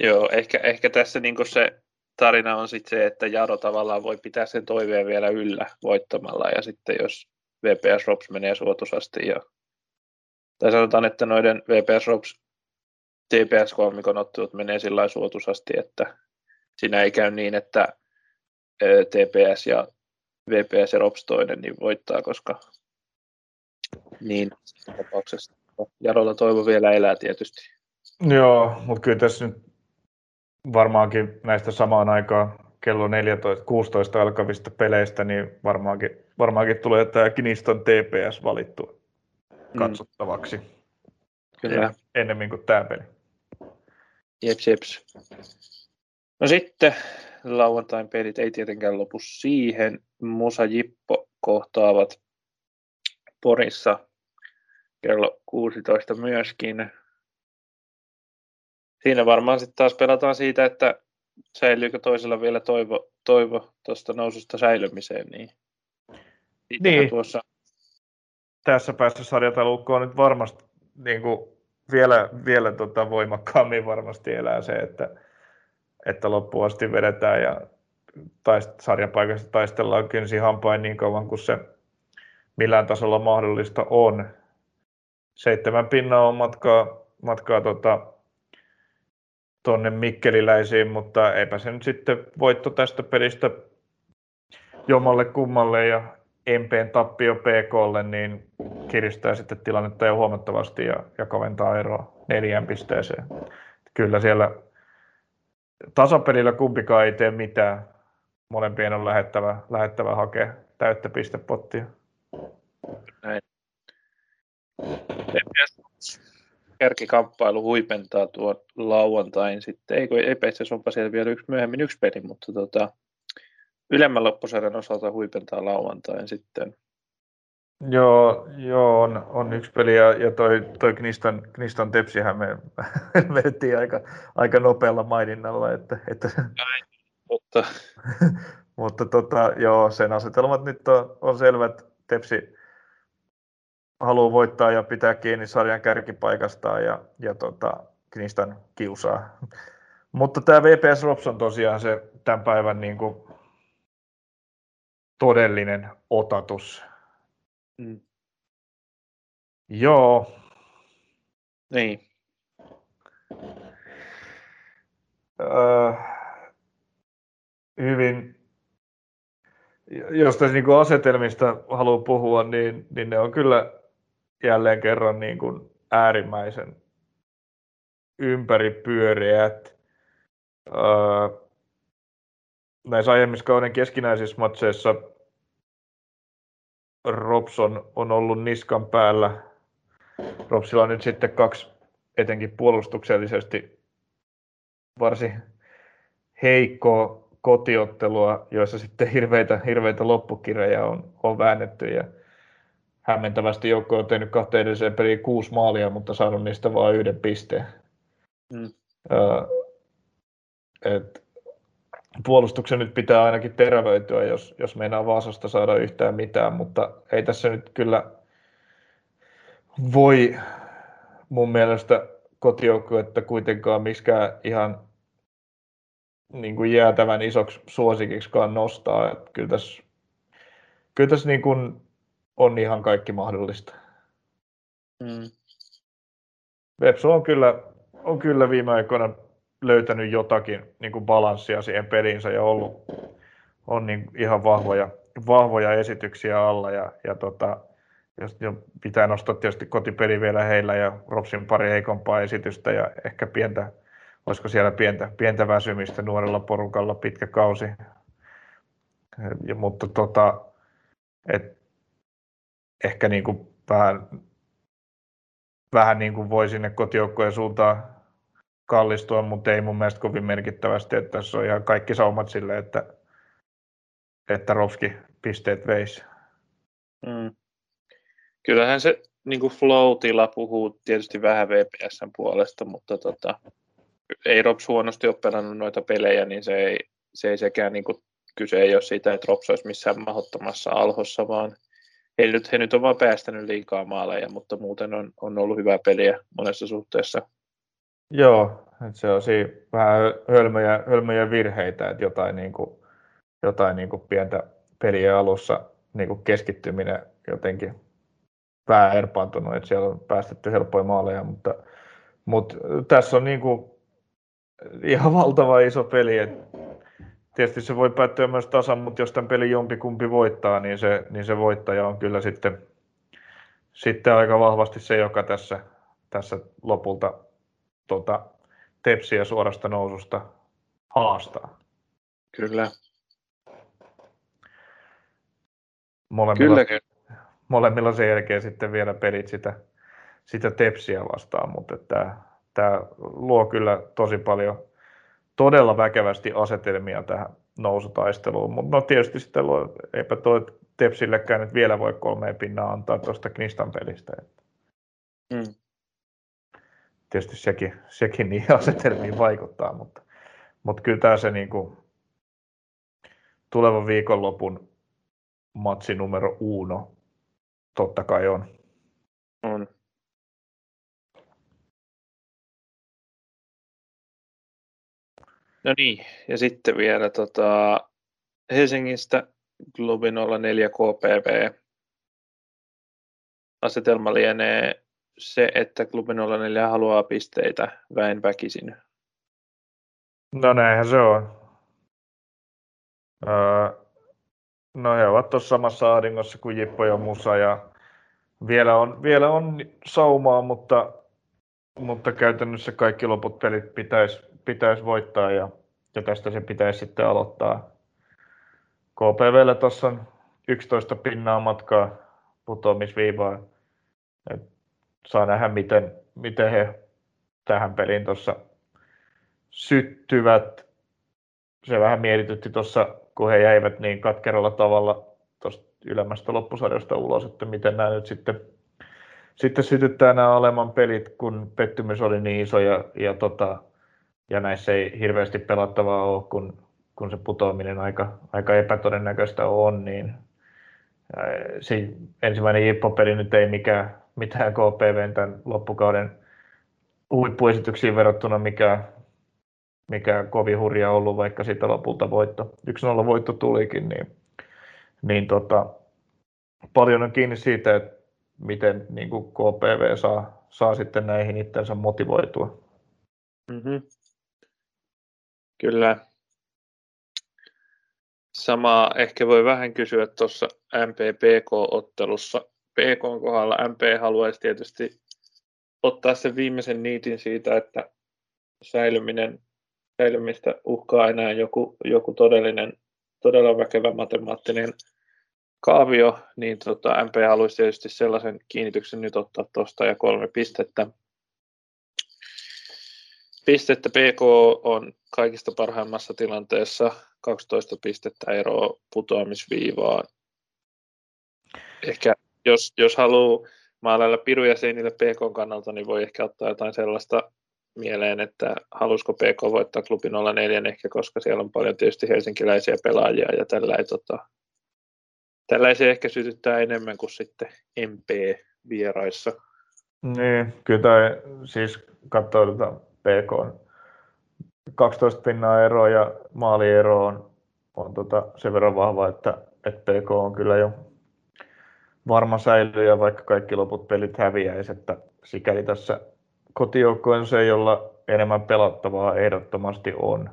Joo, ehkä, ehkä tässä niin se tarina on sitten se, että Jaro tavallaan voi pitää sen toiveen vielä yllä voittamalla, ja sitten jos VPS Rops menee suotuisasti, ja, tai sanotaan, että noiden VPS Rops TPS-kolmikon ottelut menee sillä suotuisasti, että siinä ei käy niin, että TPS ja VPS ja Rops toinen niin voittaa, koska niin, tapauksessa. Jarolla toivo vielä elää tietysti. Joo, mutta kyllä tässä nyt varmaankin näistä samaan aikaan kello 14, 16 alkavista peleistä, niin varmaankin, varmaankin tulee tämä Kiniston TPS valittu mm. katsottavaksi. Mm. Kyllä. Ennemmin kuin tämä peli. Jeps, jeps. No sitten lauantain pelit ei tietenkään lopu siihen. Musa Jippo kohtaavat Porissa kello 16 myöskin. Siinä varmaan sitten taas pelataan siitä, että säilyykö toisella vielä toivo, toivo tuosta noususta säilymiseen. Niin, niin. Tuossa... Tässä päässä sarjatalukko on nyt varmasti niin kuin vielä, vielä tota voimakkaammin varmasti elää se, että, että loppuun asti vedetään ja taist, sarjapaikasta taistellaan kynsi hampain niin kauan kuin se millään tasolla mahdollista on. Seitsemän pinnaa on matkaa, matkaa tota, tuonne Mikkeliläisiin, mutta eipä se nyt sitten voitto tästä pelistä jomalle kummalle ja MPn tappio PKlle, niin kiristää sitten tilannetta jo huomattavasti ja, ja kaventaa eroa neljään pisteeseen. Kyllä siellä tasapelillä kumpikaan ei tee mitään. Molempien on lähettävä, lähettävä hakea täyttä pistepottia. Näin. Kärkikamppailu huipentaa tuon lauantain sitten. Eikö, asiassa onpa siellä vielä yksi, myöhemmin yksi peli, mutta tota, ylemmän loppusarjan osalta huipentaa lauantain sitten. Joo, joo on, on yksi peli ja, ja toi, toi Kniston, Kniston Tepsihän me vedettiin aika, aika nopealla maininnalla. Että, että... Näin, mutta... mutta tota, joo, sen asetelmat nyt on, on selvät. Tepsi haluaa voittaa ja pitää kiinni sarjan kärkipaikastaan ja, ja tota, Kniston kiusaa. Mutta tämä VPS Rops on tosiaan se tämän päivän niin kuin todellinen otatus. Mm. Joo. Niin. Öö, hyvin, jos tässä niin asetelmista haluaa puhua, niin, niin ne on kyllä jälleen kerran niin kuin äärimmäisen ympäripyöreät. Öö, näissä aiemmissa kauden keskinäisissä matseissa Robson on ollut niskan päällä. Robsilla on nyt sitten kaksi etenkin puolustuksellisesti varsin heikkoa kotiottelua, joissa sitten hirveitä, hirveitä loppukirjoja on, on väännetty. Ja hämmentävästi joukko on tehnyt kahteen edelliseen peliin kuusi maalia, mutta saanut niistä vain yhden pisteen. Mm. Et puolustuksen nyt pitää ainakin terävöityä, jos, jos meinaa Vaasasta saada yhtään mitään, mutta ei tässä nyt kyllä voi mun mielestä kotijoukkuetta kuitenkaan miskään ihan niin kuin jäätävän isoksi suosikiksikaan nostaa. Että kyllä tässä, kyllä tässä niin kuin on ihan kaikki mahdollista. Mm. Vepsu on kyllä, on kyllä viime aikoina löytänyt jotakin niin kuin balanssia siihen peliinsä ja ollut on niin ihan vahvoja, vahvoja esityksiä alla ja, ja tota, jos, jo pitää nostaa tietysti kotipeli vielä heillä ja Ropsin pari heikompaa esitystä ja ehkä pientä, olisiko siellä pientä, pientä väsymistä nuorella porukalla pitkä kausi. Ja, mutta tota, et, ehkä niin kuin vähän, vähän niin kuin voi sinne kotijoukkojen suuntaan kallistua, mutta ei mun mielestä kovin merkittävästi, että tässä on ihan kaikki saumat sille, että, että Rovski pisteet veisi. Mm. Kyllähän se niin kuin flow-tila puhuu tietysti vähän VPSn puolesta, mutta tota, ei Rops huonosti ole pelannut noita pelejä, niin se ei, se ei sekään niin kuin, kyse ei ole siitä, että Rops olisi missään mahdottomassa alhossa, vaan he nyt, he nyt on vaan päästänyt liikaa maaleja, mutta muuten on, on ollut hyvää peliä monessa suhteessa. Joo, että se on siinä vähän hölmöjä, hölmöjä virheitä, että jotain, niin kuin, jotain niin kuin pientä peliä alussa niin kuin keskittyminen jotenkin vähän erpaantunut, että siellä on päästetty helppoja maaleja, mutta, mutta tässä on niin kuin ihan valtava iso peli, että tietysti se voi päättyä myös tasan, mutta jos tämän pelin jompikumpi voittaa, niin se, niin se voittaja on kyllä sitten, sitten aika vahvasti se, joka tässä, tässä lopulta tuota, tepsiä suorasta noususta haastaa. Kyllä. Molemmilla, Kyllä. molemmilla sen jälkeen sitten vielä pelit sitä, sitä tepsiä vastaan, mutta tämä, tämä luo kyllä tosi paljon todella väkevästi asetelmia tähän nousutaisteluun, mutta no tietysti sitten luo, eipä tuo Tepsillekään nyt vielä voi kolmeen pinnaa antaa tuosta Knistan pelistä. Mm tietysti sekin, sekin niihin asetelmiin vaikuttaa, mutta, mutta kyllä tämä se niin kuin tulevan viikonlopun matsi numero uno totta kai on. On. No niin, ja sitten vielä tota, Helsingistä klubi 04 KPV. Asetelma lienee se, että klubi 04 haluaa pisteitä väen väkisin? No näinhän se on. Öö, no he ovat tuossa samassa ahdingossa kuin Jippo ja Musa ja vielä on, vielä on saumaa, mutta, mutta käytännössä kaikki loput pelit pitäisi, pitäisi voittaa ja, ja tästä se pitäisi sitten aloittaa. KPVllä tuossa on 11 pinnaa matkaa putoamisviivaan. Et saa nähdä, miten, miten he tähän peliin tuossa syttyvät. Se vähän mietitytti tuossa, kun he jäivät niin katkeralla tavalla tuosta ylemmästä loppusarjasta ulos, että miten nämä nyt sitten, sitten sytyttää nämä aleman pelit, kun pettymys oli niin iso ja, ja, tota, ja näissä ei hirveästi pelattavaa ole, kun, kun se putoaminen aika, aika epätodennäköistä on, niin se ensimmäinen Jippo-peli nyt ei mikään mitään KPV tämän loppukauden huippuesityksiin verrattuna, mikä, mikä kovin hurja ollut, vaikka siitä lopulta voitto, 1-0 voitto tulikin, niin, niin tota, paljon on kiinni siitä, että miten niin KPV saa, saa sitten näihin itsensä motivoitua. Mm-hmm. Kyllä. Samaa ehkä voi vähän kysyä tuossa MPPK-ottelussa PK kohdalla MP haluaisi tietysti ottaa sen viimeisen niitin siitä, että säilyminen, säilymistä uhkaa enää joku, joku todellinen, todella väkevä matemaattinen kaavio, niin tota, MP haluaisi tietysti sellaisen kiinnityksen nyt ottaa tuosta ja kolme pistettä. Pistettä PK on kaikista parhaimmassa tilanteessa 12 pistettä eroa putoamisviivaan. Ehkä jos, jos haluaa maalailla piruja seinille PK kannalta, niin voi ehkä ottaa jotain sellaista mieleen, että halusiko PK voittaa klubi 04 ehkä, koska siellä on paljon tietysti helsinkiläisiä pelaajia ja tällä ei, tota, tällä se ehkä sytyttää enemmän kuin sitten MP vieraissa. Niin, kyllä tämä siis katsoo tätä PK 12 pinnaa eroa ja maaliero on, on tota sen verran vahva, että, että PK on kyllä jo varma säilyjä, vaikka kaikki loput pelit häviäisi, että sikäli tässä kotijoukkojen se, jolla enemmän pelattavaa ehdottomasti on.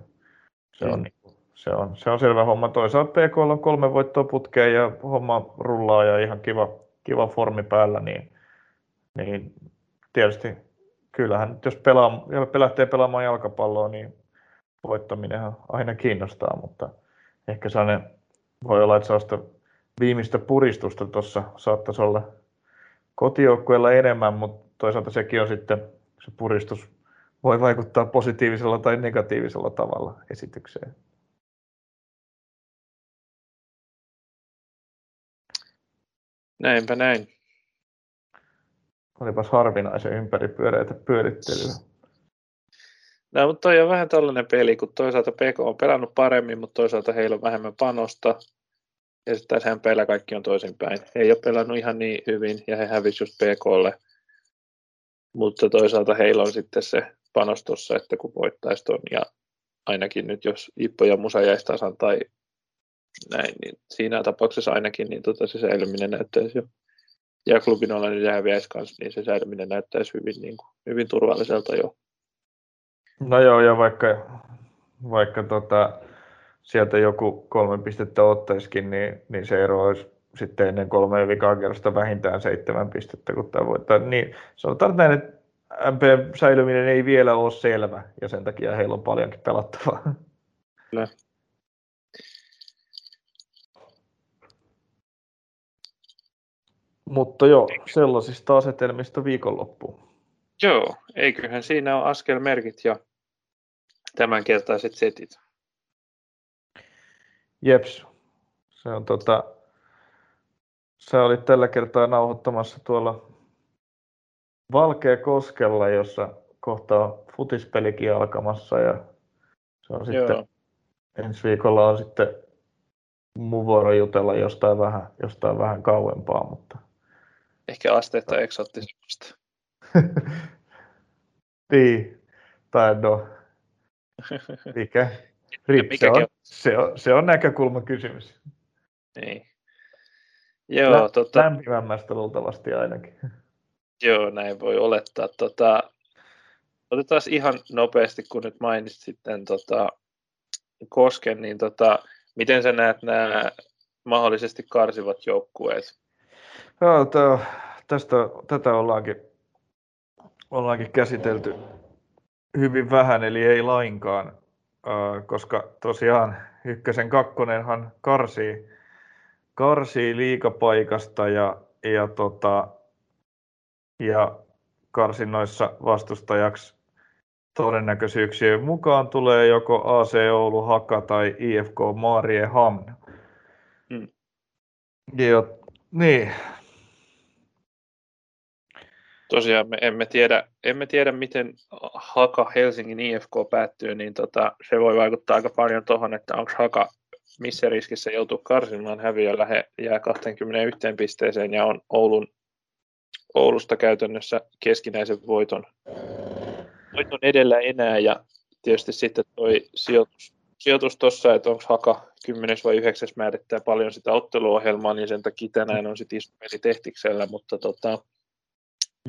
Se on, mm. se on, se on selvä homma. Toisaalta PK on kolme voittoa putkeen ja homma rullaa ja ihan kiva, kiva formi päällä, niin, niin tietysti kyllähän jos pelaa, lähtee pelaamaan jalkapalloa, niin voittaminen aina kiinnostaa, mutta ehkä sellainen voi olla, että sellaista viimeistä puristusta tuossa saattaisi olla kotijoukkueella enemmän, mutta toisaalta sekin on sitten, se puristus voi vaikuttaa positiivisella tai negatiivisella tavalla esitykseen. Näinpä näin. Olipas harvinaisen ympäripyöreitä pyörittelyä. No, mutta toi on vähän tällainen peli, kun toisaalta PK on pelannut paremmin, mutta toisaalta heillä on vähemmän panosta. Ja sitten tässä MPllä kaikki on toisinpäin. He ei ole pelannut ihan niin hyvin ja he hävisivät just PKlle. Mutta toisaalta heillä on sitten se panostossa, että kun voittaisi ton ja ainakin nyt jos Ippo ja Musa jäisi tasan tai näin, niin siinä tapauksessa ainakin niin tota se säilyminen näyttäisi jo ja klubin olla nyt häviäisi kanssa, niin se säilyminen näyttäisi hyvin, niin kuin, hyvin turvalliselta jo. No joo, ja vaikka, vaikka tota, sieltä joku kolme pistettä ottaisikin, niin, niin se ero olisi sitten ennen kolmea vikaa kerrosta vähintään seitsemän pistettä, kun tämä voittaa. Niin sanotaan näin, että MP säilyminen ei vielä ole selvä, ja sen takia heillä on paljonkin pelattavaa. Kyllä. Mutta joo, sellaisista asetelmista viikonloppuun. Joo, eiköhän siinä ole askelmerkit ja tämänkertaiset setit. Jeps, se on tota, sä olit tällä kertaa nauhoittamassa tuolla Valkeakoskella, jossa kohtaa futispelikin alkamassa ja se on Joo. sitten ensi viikolla on sitten mun vuoro jutella jostain vähän, jostain vähän kauempaa, mutta Ehkä asteetta eksoottisemmasta. niin, tai no, mikä? Rip, mikä se, on, se, on, se on näkökulman kysymys. Niin. Joo, Lä, tota... Lämpimämmästä luultavasti ainakin. Joo, näin voi olettaa. Tota, otetaan ihan nopeasti, kun nyt mainitsit sitten tota, Kosken, niin tota, miten sä näet nämä mahdollisesti karsivat joukkueet? Joo, tämä, tästä, tätä ollaankin, ollaankin käsitelty hyvin vähän, eli ei lainkaan, koska tosiaan ykkösen kakkonenhan karsii, karsii liikapaikasta ja, ja, tota, ja karsinnoissa vastustajaksi todennäköisyyksien mukaan tulee joko AC Oulu Haka tai IFK Hamn. Hmm. Ja, niin, tosiaan me emme tiedä, emme tiedä miten Haka Helsingin IFK päättyy, niin tota, se voi vaikuttaa aika paljon tuohon, että onko Haka missä riskissä joutuu karsimaan häviö lähe jää 21 pisteeseen ja on Oulun, Oulusta käytännössä keskinäisen voiton, voiton edellä enää. Ja tietysti sitten toi sijoitus, sijoitus tuossa, että onko Haka 10 vai 9 määrittää paljon sitä otteluohjelmaa, niin sen takia tänään on sitten iso tehtiksellä, mutta tota,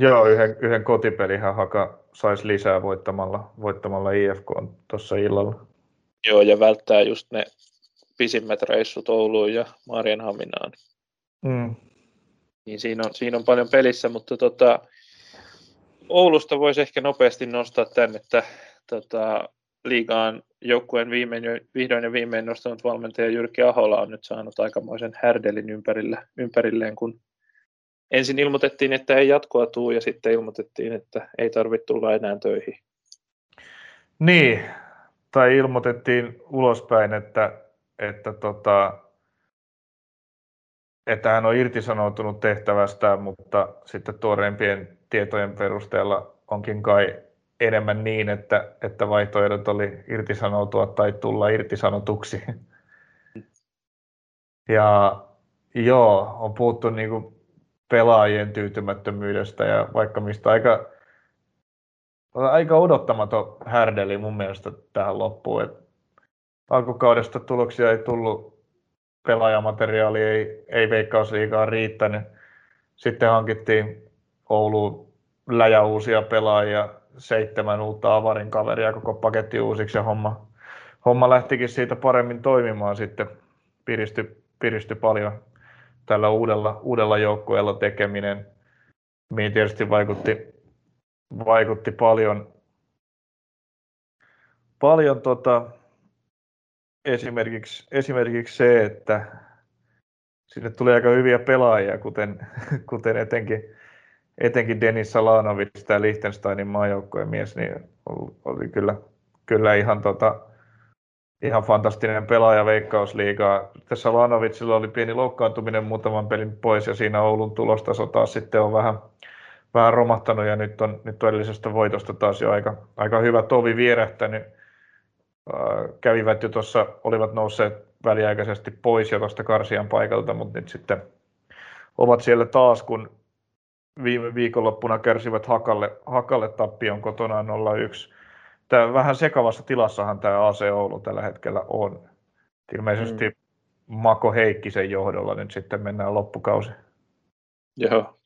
Joo, yhden, yhden kotipelihän Haka saisi lisää voittamalla, voittamalla IFK tuossa illalla. Joo, ja välttää just ne pisimmät reissut Ouluun ja Oulusta voisi ehkä nopeasti nostaa tänne, että tota, liigaan joukkueen viimein, vihdoin ja viimein nostanut valmentaja Jyrki Ahola on nyt saanut aikamoisen härdelin ympärillä, ympärilleen, kun ensin ilmoitettiin, että ei jatkoa tuu ja sitten ilmoitettiin, että ei tarvitse tulla enää töihin. Niin, tai ilmoitettiin ulospäin, että, että, tota, että hän on irtisanoutunut tehtävästään, mutta sitten tuoreimpien tietojen perusteella onkin kai enemmän niin, että, että vaihtoehdot oli irtisanoutua tai tulla irtisanotuksi. Ja joo, on puhuttu niin kuin pelaajien tyytymättömyydestä ja vaikka mistä aika, aika odottamaton härdeli mun mielestä tähän loppuun. Et alkukaudesta tuloksia ei tullut, pelaajamateriaali ei, ei veikkausliikaa riittänyt. Sitten hankittiin Ouluun läjä uusia pelaajia, seitsemän uutta avarin kaveria koko paketti uusiksi ja homma, homma lähtikin siitä paremmin toimimaan sitten. Piristy, piristy paljon tällä uudella, uudella joukkueella tekeminen, mihin tietysti vaikutti, vaikutti paljon, paljon tota, esimerkiksi, esimerkiksi se, että sinne tuli aika hyviä pelaajia, kuten, kuten etenkin, etenkin Denis Salanovic, tämä Liechtensteinin maajoukkojen mies, niin oli kyllä, kyllä ihan tota, ihan fantastinen pelaaja Veikkausliigaa. Tässä Lanovitsilla oli pieni loukkaantuminen muutaman pelin pois ja siinä Oulun tulostaso taas sitten on vähän, vähän romahtanut ja nyt on, nyt on edellisestä voitosta taas jo aika, aika hyvä tovi vierähtänyt. kävivät jo tuossa, olivat nousseet väliaikaisesti pois jo tuosta Karsian paikalta, mutta nyt sitten ovat siellä taas, kun viime viikonloppuna kärsivät Hakalle, Hakalle tappion kotona 0-1 tämä vähän sekavassa tilassahan tämä AC Oulu tällä hetkellä on. Ilmeisesti mm. Mako Heikkisen johdolla nyt sitten mennään loppukausi. Joo.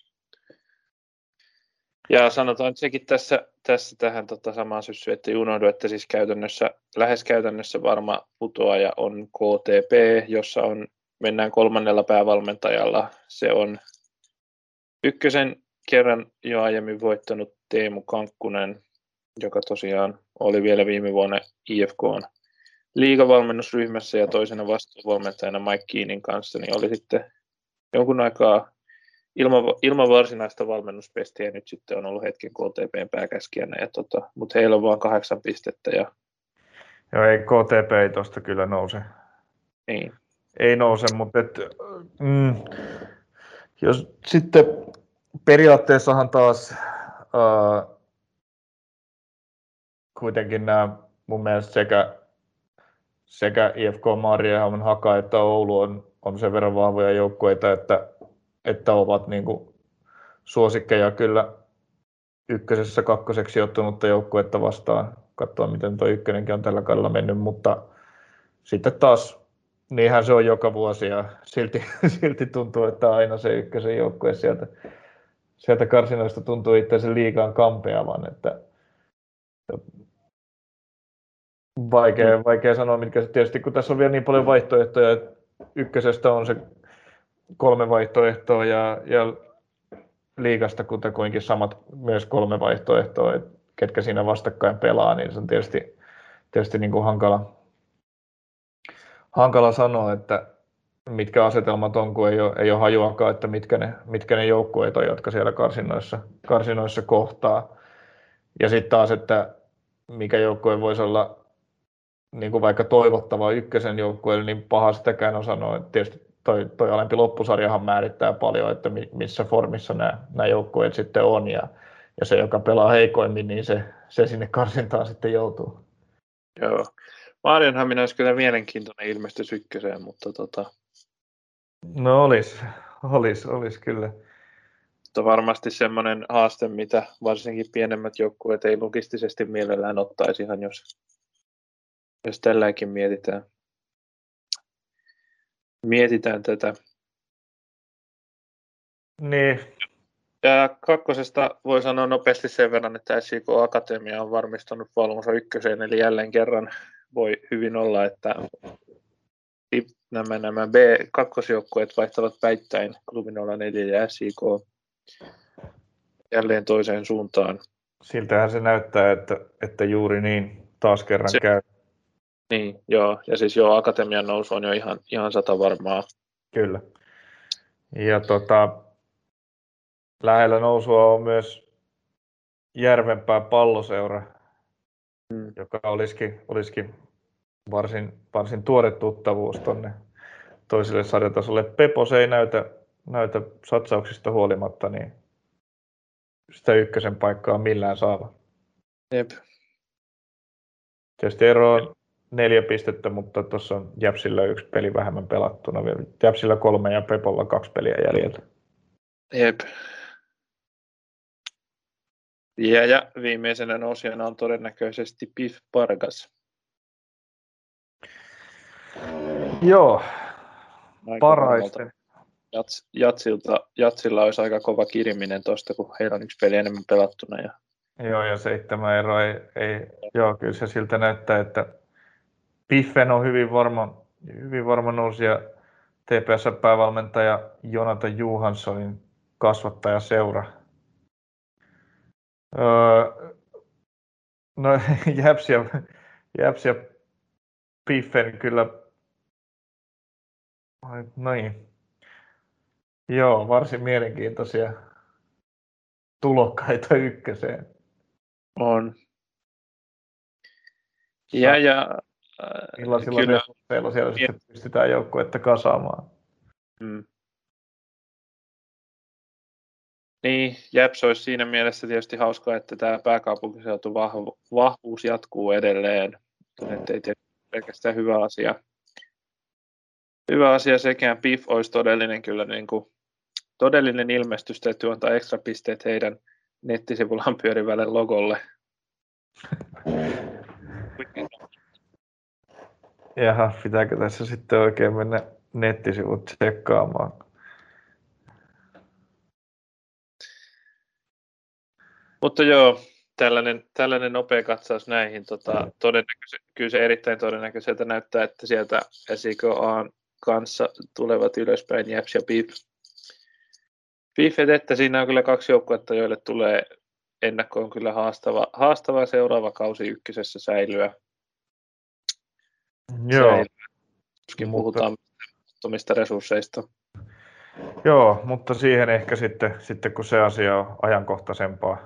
Ja sanotaan että sekin tässä, tässä tähän tota samaan syssyyn, että unohdu, että siis käytännössä, lähes käytännössä varma putoaja on KTP, jossa on, mennään kolmannella päävalmentajalla. Se on ykkösen kerran jo aiemmin voittanut Teemu Kankkunen, joka tosiaan oli vielä viime vuonna IFK liigavalmennusryhmässä ja toisena vastuuvalmentajana Mike Keenin kanssa, niin oli sitten jonkun aikaa ilman, ilman varsinaista valmennuspestiä nyt sitten on ollut hetken KTPn pääkäskijänä, ja tota, mutta heillä on vain kahdeksan pistettä. Ja... Joo, ei KTP ei tuosta kyllä nouse. Niin. Ei nouse, mutta et, mm, jos sitten periaatteessahan taas uh, kuitenkin nämä mun mielestä sekä, sekä IFK Mariehamn Haka että Oulu on, on sen verran vahvoja joukkueita, että, että ovat niin kuin suosikkeja kyllä ykkösessä kakkoseksi ottanutta joukkuetta vastaan. Katsoa, miten tuo ykkönenkin on tällä kaudella mennyt, mutta sitten taas niinhän se on joka vuosi ja silti, silti tuntuu, että aina se ykkösen joukkue sieltä, sieltä karsinoista tuntuu itse liikaan kampeavan, että Vaikea, mm. vaikea sanoa, mitkä se tietysti, kun tässä on vielä niin paljon vaihtoehtoja, että ykkösestä on se kolme vaihtoehtoa ja, ja liikasta kutakuinkin samat myös kolme vaihtoehtoa, että ketkä siinä vastakkain pelaa, niin se on tietysti, tietysti niin kuin hankala, hankala sanoa, että mitkä asetelmat on, kun ei ole, ei ole hajuakaan, että mitkä ne, mitkä ne joukkueet on, jotka siellä karsinoissa, karsinoissa kohtaa. Ja sitten taas, että mikä joukkue voisi olla niin kuin vaikka toivottava ykkösen joukkueelle, niin paha sitäkään on sanoa. Tietysti toi, toi alempi loppusarjahan määrittää paljon, että missä formissa nämä, nämä joukkueet sitten on. Ja, ja se, joka pelaa heikoimmin, niin se, se sinne karsintaan sitten joutuu. Joo. Maarianhamina olisi kyllä mielenkiintoinen ilmestys ykköseen, mutta tota... No olisi, olisi, olisi kyllä. Mutta varmasti semmoinen haaste, mitä varsinkin pienemmät joukkueet ei logistisesti mielellään ottaisi ihan, jos jos tälläkin mietitään, mietitään tätä. Niin. Ja kakkosesta voi sanoa nopeasti sen verran, että SIK Akatemia on varmistanut valmonsa ykköseen, eli jälleen kerran voi hyvin olla, että nämä, nämä B-kakkosjoukkueet vaihtavat päittäin klubin 04 ja SIK jälleen toiseen suuntaan. siltähän se näyttää, että, että juuri niin taas kerran se, käy. Niin, joo. Ja siis joo, akatemian nousu on jo ihan, ihan sata varmaa. Kyllä. Ja tota, lähellä nousua on myös Järvenpää palloseura, mm. joka olisikin, olisikin varsin, varsin tuore tuttavuus tuonne toiselle sarjatasolle. Pepos ei näytä, näytä satsauksista huolimatta niin sitä ykkösen paikkaa millään saava. Jep. Tietysti ero on neljä pistettä, mutta tuossa on Jäpsillä yksi peli vähemmän pelattuna. Jäpsillä kolme ja Pepolla kaksi peliä jäljellä. Jep. Ja, ja viimeisenä nousijana on todennäköisesti Pif Pargas. Joo, paraisten. Jats, jatsilta, jatsilla olisi aika kova kiriminen tuosta, kun heillä on yksi peli enemmän pelattuna. Ja... Joo, ja seitsemän ero ei, ei, joo, kyllä se siltä näyttää, että Piffen on hyvin varma, hyvin varma nousija TPS-päävalmentaja Jonathan Johanssonin kasvattaja seura. Öö, no Jäps ja, ja Piffen kyllä, no niin, joo, varsin mielenkiintoisia tulokkaita ykköseen. On. Ja, ja Millaisilla kyllä. resursseilla siellä ja. sitten pystytään joukkuetta kasaamaan. Mm. Niin, Jeps olisi siinä mielessä tietysti hauskaa, että tämä pääkaupunkiseutu vahvu, vahvuus jatkuu edelleen. Että ei pelkästään hyvä asia. Hyvä asia sekään. PIF olisi todellinen kyllä niin kuin, todellinen ilmestys, täytyy antaa ekstra pisteet heidän nettisivullaan pyörivälle logolle. Jaha, pitääkö tässä sitten oikein mennä nettisivut tsekkaamaan? Mutta joo, tällainen, tällainen nopea katsaus näihin. Tota, todennäköisesti, kyllä se erittäin todennäköiseltä näyttää, että sieltä SIKA kanssa tulevat ylöspäin Japs ja Pip. Pifet, että siinä on kyllä kaksi joukkuetta, joille tulee ennakkoon kyllä haastava, haastava seuraava kausi ykkösessä säilyä. Joo. Tuskin puhutaan mutta... resursseista. Joo, mutta siihen ehkä sitten, sitten kun se asia on ajankohtaisempaa.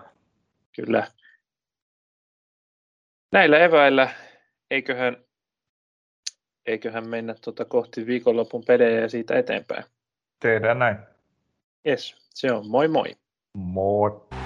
Kyllä. Näillä eväillä eiköhän, eiköhän mennä tuota kohti viikonlopun pelejä ja siitä eteenpäin. Tehdään näin. Yes, se on moi moi. Moi.